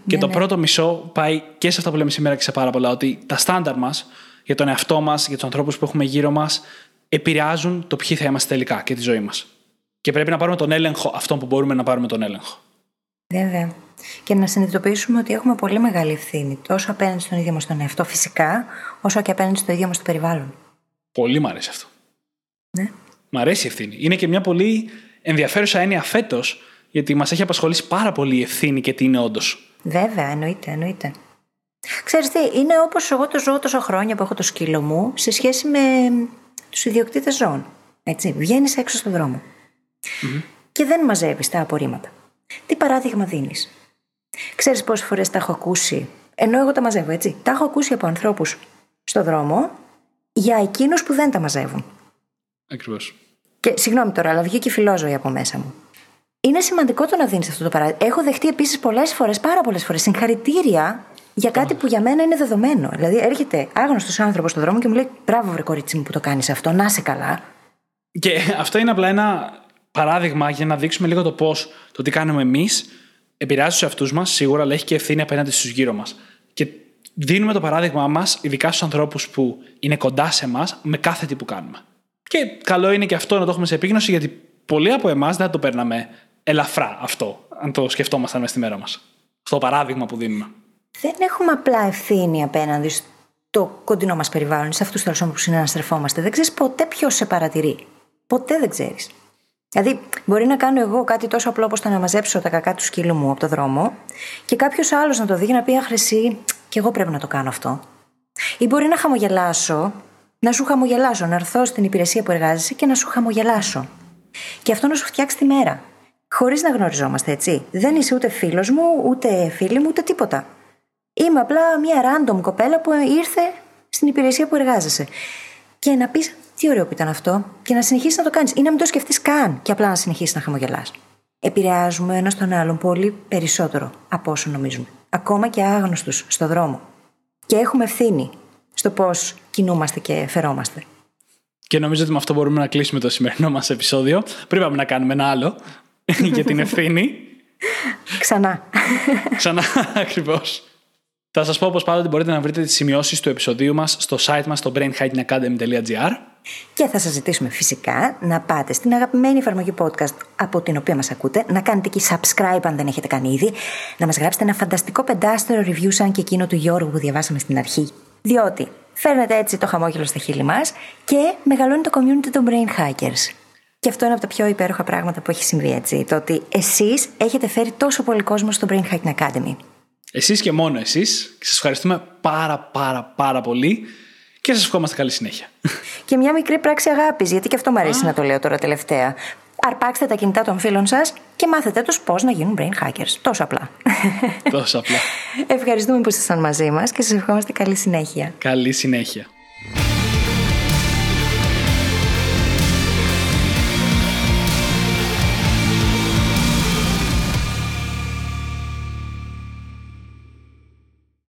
Και το πρώτο μισό πάει και σε αυτά που λέμε σήμερα και σε πάρα πολλά, ότι τα στάνταρ μας για τον εαυτό μας, για τους ανθρώπους που έχουμε γύρω μας, επηρεάζουν το ποιοι θα είμαστε τελικά και τη ζωή μας. Και πρέπει να πάρουμε τον έλεγχο αυτόν που μπορούμε να πάρουμε τον έλεγχο. Βέβαια. Και να συνειδητοποιήσουμε ότι έχουμε πολύ μεγάλη ευθύνη, τόσο απέναντι στον ίδιο μας τον εαυτό φυσικά, όσο και απέναντι στο ίδιο μας το περιβάλλον. Πολύ μου αρέσει αυτό. Ναι. Μ' αρέσει η ευθύνη. Είναι και μια πολύ ενδιαφέρουσα έννοια φέτος, γιατί μας έχει απασχολήσει πάρα πολύ η ευθύνη και τι είναι όντως. Βέβαια, εννοείται, εννοείται. Ξέρεις τι, είναι όπως εγώ το ζω τόσα χρόνια που έχω το σκύλο μου σε σχέση με τους ιδιοκτήτες ζώων. Έτσι, βγαίνεις έξω στον δρομο και δεν μαζεύεις τα απορρίμματα. Τι παράδειγμα δίνεις; Ξέρεις πόσες φορές τα έχω ακούσει, ενώ εγώ τα μαζεύω έτσι, τα έχω ακούσει από ανθρώπους στο δρόμο για εκείνους που δεν τα μαζεύουν. Ακριβώς. Και συγγνώμη τώρα, αλλά βγήκε φιλόζωη από μέσα μου. Είναι σημαντικό το να δίνεις αυτό το παράδειγμα. Έχω δεχτεί επίσης πολλές φορές, πάρα πολλές φορές, συγχαρητήρια για κάτι που για μένα είναι δεδομένο. Δηλαδή, έρχεται άγνωστος άνθρωπος στον δρόμο και μου λέει: Μπράβο, βρε κορίτσι μου που το κάνεις αυτό, να είσαι καλά. Και αυτό είναι απλά ένα παράδειγμα για να δείξουμε λίγο το πώς το τι κάνουμε εμείς επηρεάζει τους εαυτούς μας, σίγουρα, αλλά έχει και ευθύνη απέναντι στους γύρω μας. Και δίνουμε το παράδειγμά μας, ειδικά στους ανθρώπους που είναι κοντά σε εμά, με κάθε τι που κάνουμε. Και καλό είναι και αυτό να το έχουμε σε επίγνωση, γιατί πολλοί από εμάς δεν το παίρναμε ελαφρά αυτό, αν το σκεφτόμασταν μες στη μέρα μας. Αυτό το παράδειγμα που δίνουμε. Δεν έχουμε απλά ευθύνη απέναντι στο κοντινό μας περιβάλλον, σε αυτούς τους που συναναστρεφόμαστε. Δεν ξέρεις ποτέ ποιος σε παρατηρεί. Ποτέ δεν ξέρεις. Δηλαδή, μπορεί να κάνω εγώ κάτι τόσο απλό όπως το να μαζέψω τα κακά του σκύλου μου από το δρόμο και κάποιος άλλος να το δει και να πει Αχρησί, και εγώ πρέπει να το κάνω αυτό. Ή μπορεί να χαμογελάσω, να σου χαμογελάσω, να έρθω στην υπηρεσία που εργάζεσαι και να σου χαμογελάσω. Και αυτό να σου φτιάξει τη μέρα. Χωρίς να γνωριζόμαστε, έτσι. Δεν είσαι ούτε φίλος μου, ούτε φίλη μου, ούτε τίποτα. Είμαι απλά μια random κοπέλα που ήρθε στην υπηρεσία που εργάζεσαι. Και να πεις τι ωραίο που ήταν αυτό, και να συνεχίσεις να το κάνεις. Ή να μην το σκεφτείς καν και απλά να συνεχίσεις να χαμογελάς. Επηρεάζουμε ένα τον άλλον πολύ περισσότερο από όσο νομίζουμε. Ακόμα και άγνωστου στο δρόμο. Και έχουμε ευθύνη στο πώς κινούμαστε και φερόμαστε. Και νομίζω ότι με αυτό μπορούμε να κλείσουμε το σημερινό μας επεισόδιο. Πριν πάμε να κάνουμε ένα άλλο για την ευθύνη. Ξανά. Ξανά, ακριβώς. Θα σας πω όπω πάντα ότι μπορείτε να βρείτε τις σημειώσεις του επεισοδίου μας στο site μας στο brainhackingacademy.gr. Και θα σας ζητήσουμε φυσικά να πάτε στην αγαπημένη εφαρμογή podcast από την οποία μας ακούτε, να κάνετε εκεί subscribe αν δεν έχετε κάνει ήδη, να μας γράψετε ένα φανταστικό πεντάστερο review σαν και εκείνο του Γιώργου που διαβάσαμε στην αρχή. Διότι φέρνετε έτσι το χαμόγελο στα χείλη μας και μεγαλώνει το community των brain hackers. Και αυτό είναι από τα πιο υπέροχα πράγματα που έχει συμβεί έτσι. Το ότι εσείς έχετε φέρει τόσο πολύ κόσμο στο Brain Hacking Academy. Εσείς και μόνο εσείς. Και σας ευχαριστούμε πάρα πάρα πάρα πολύ και σας ευχόμαστε καλή συνέχεια. Και μια μικρή πράξη αγάπης, γιατί και αυτό μου αρέσει να το λέω τώρα τελευταία. Αρπάξτε τα κινητά των φίλων σας και μάθετε τους πώς να γίνουν brain hackers. Τόσο απλά. Τόσο απλά. Ευχαριστούμε που ήσασταν μαζί μας και σας ευχόμαστε καλή συνέχεια. Καλή συνέχεια.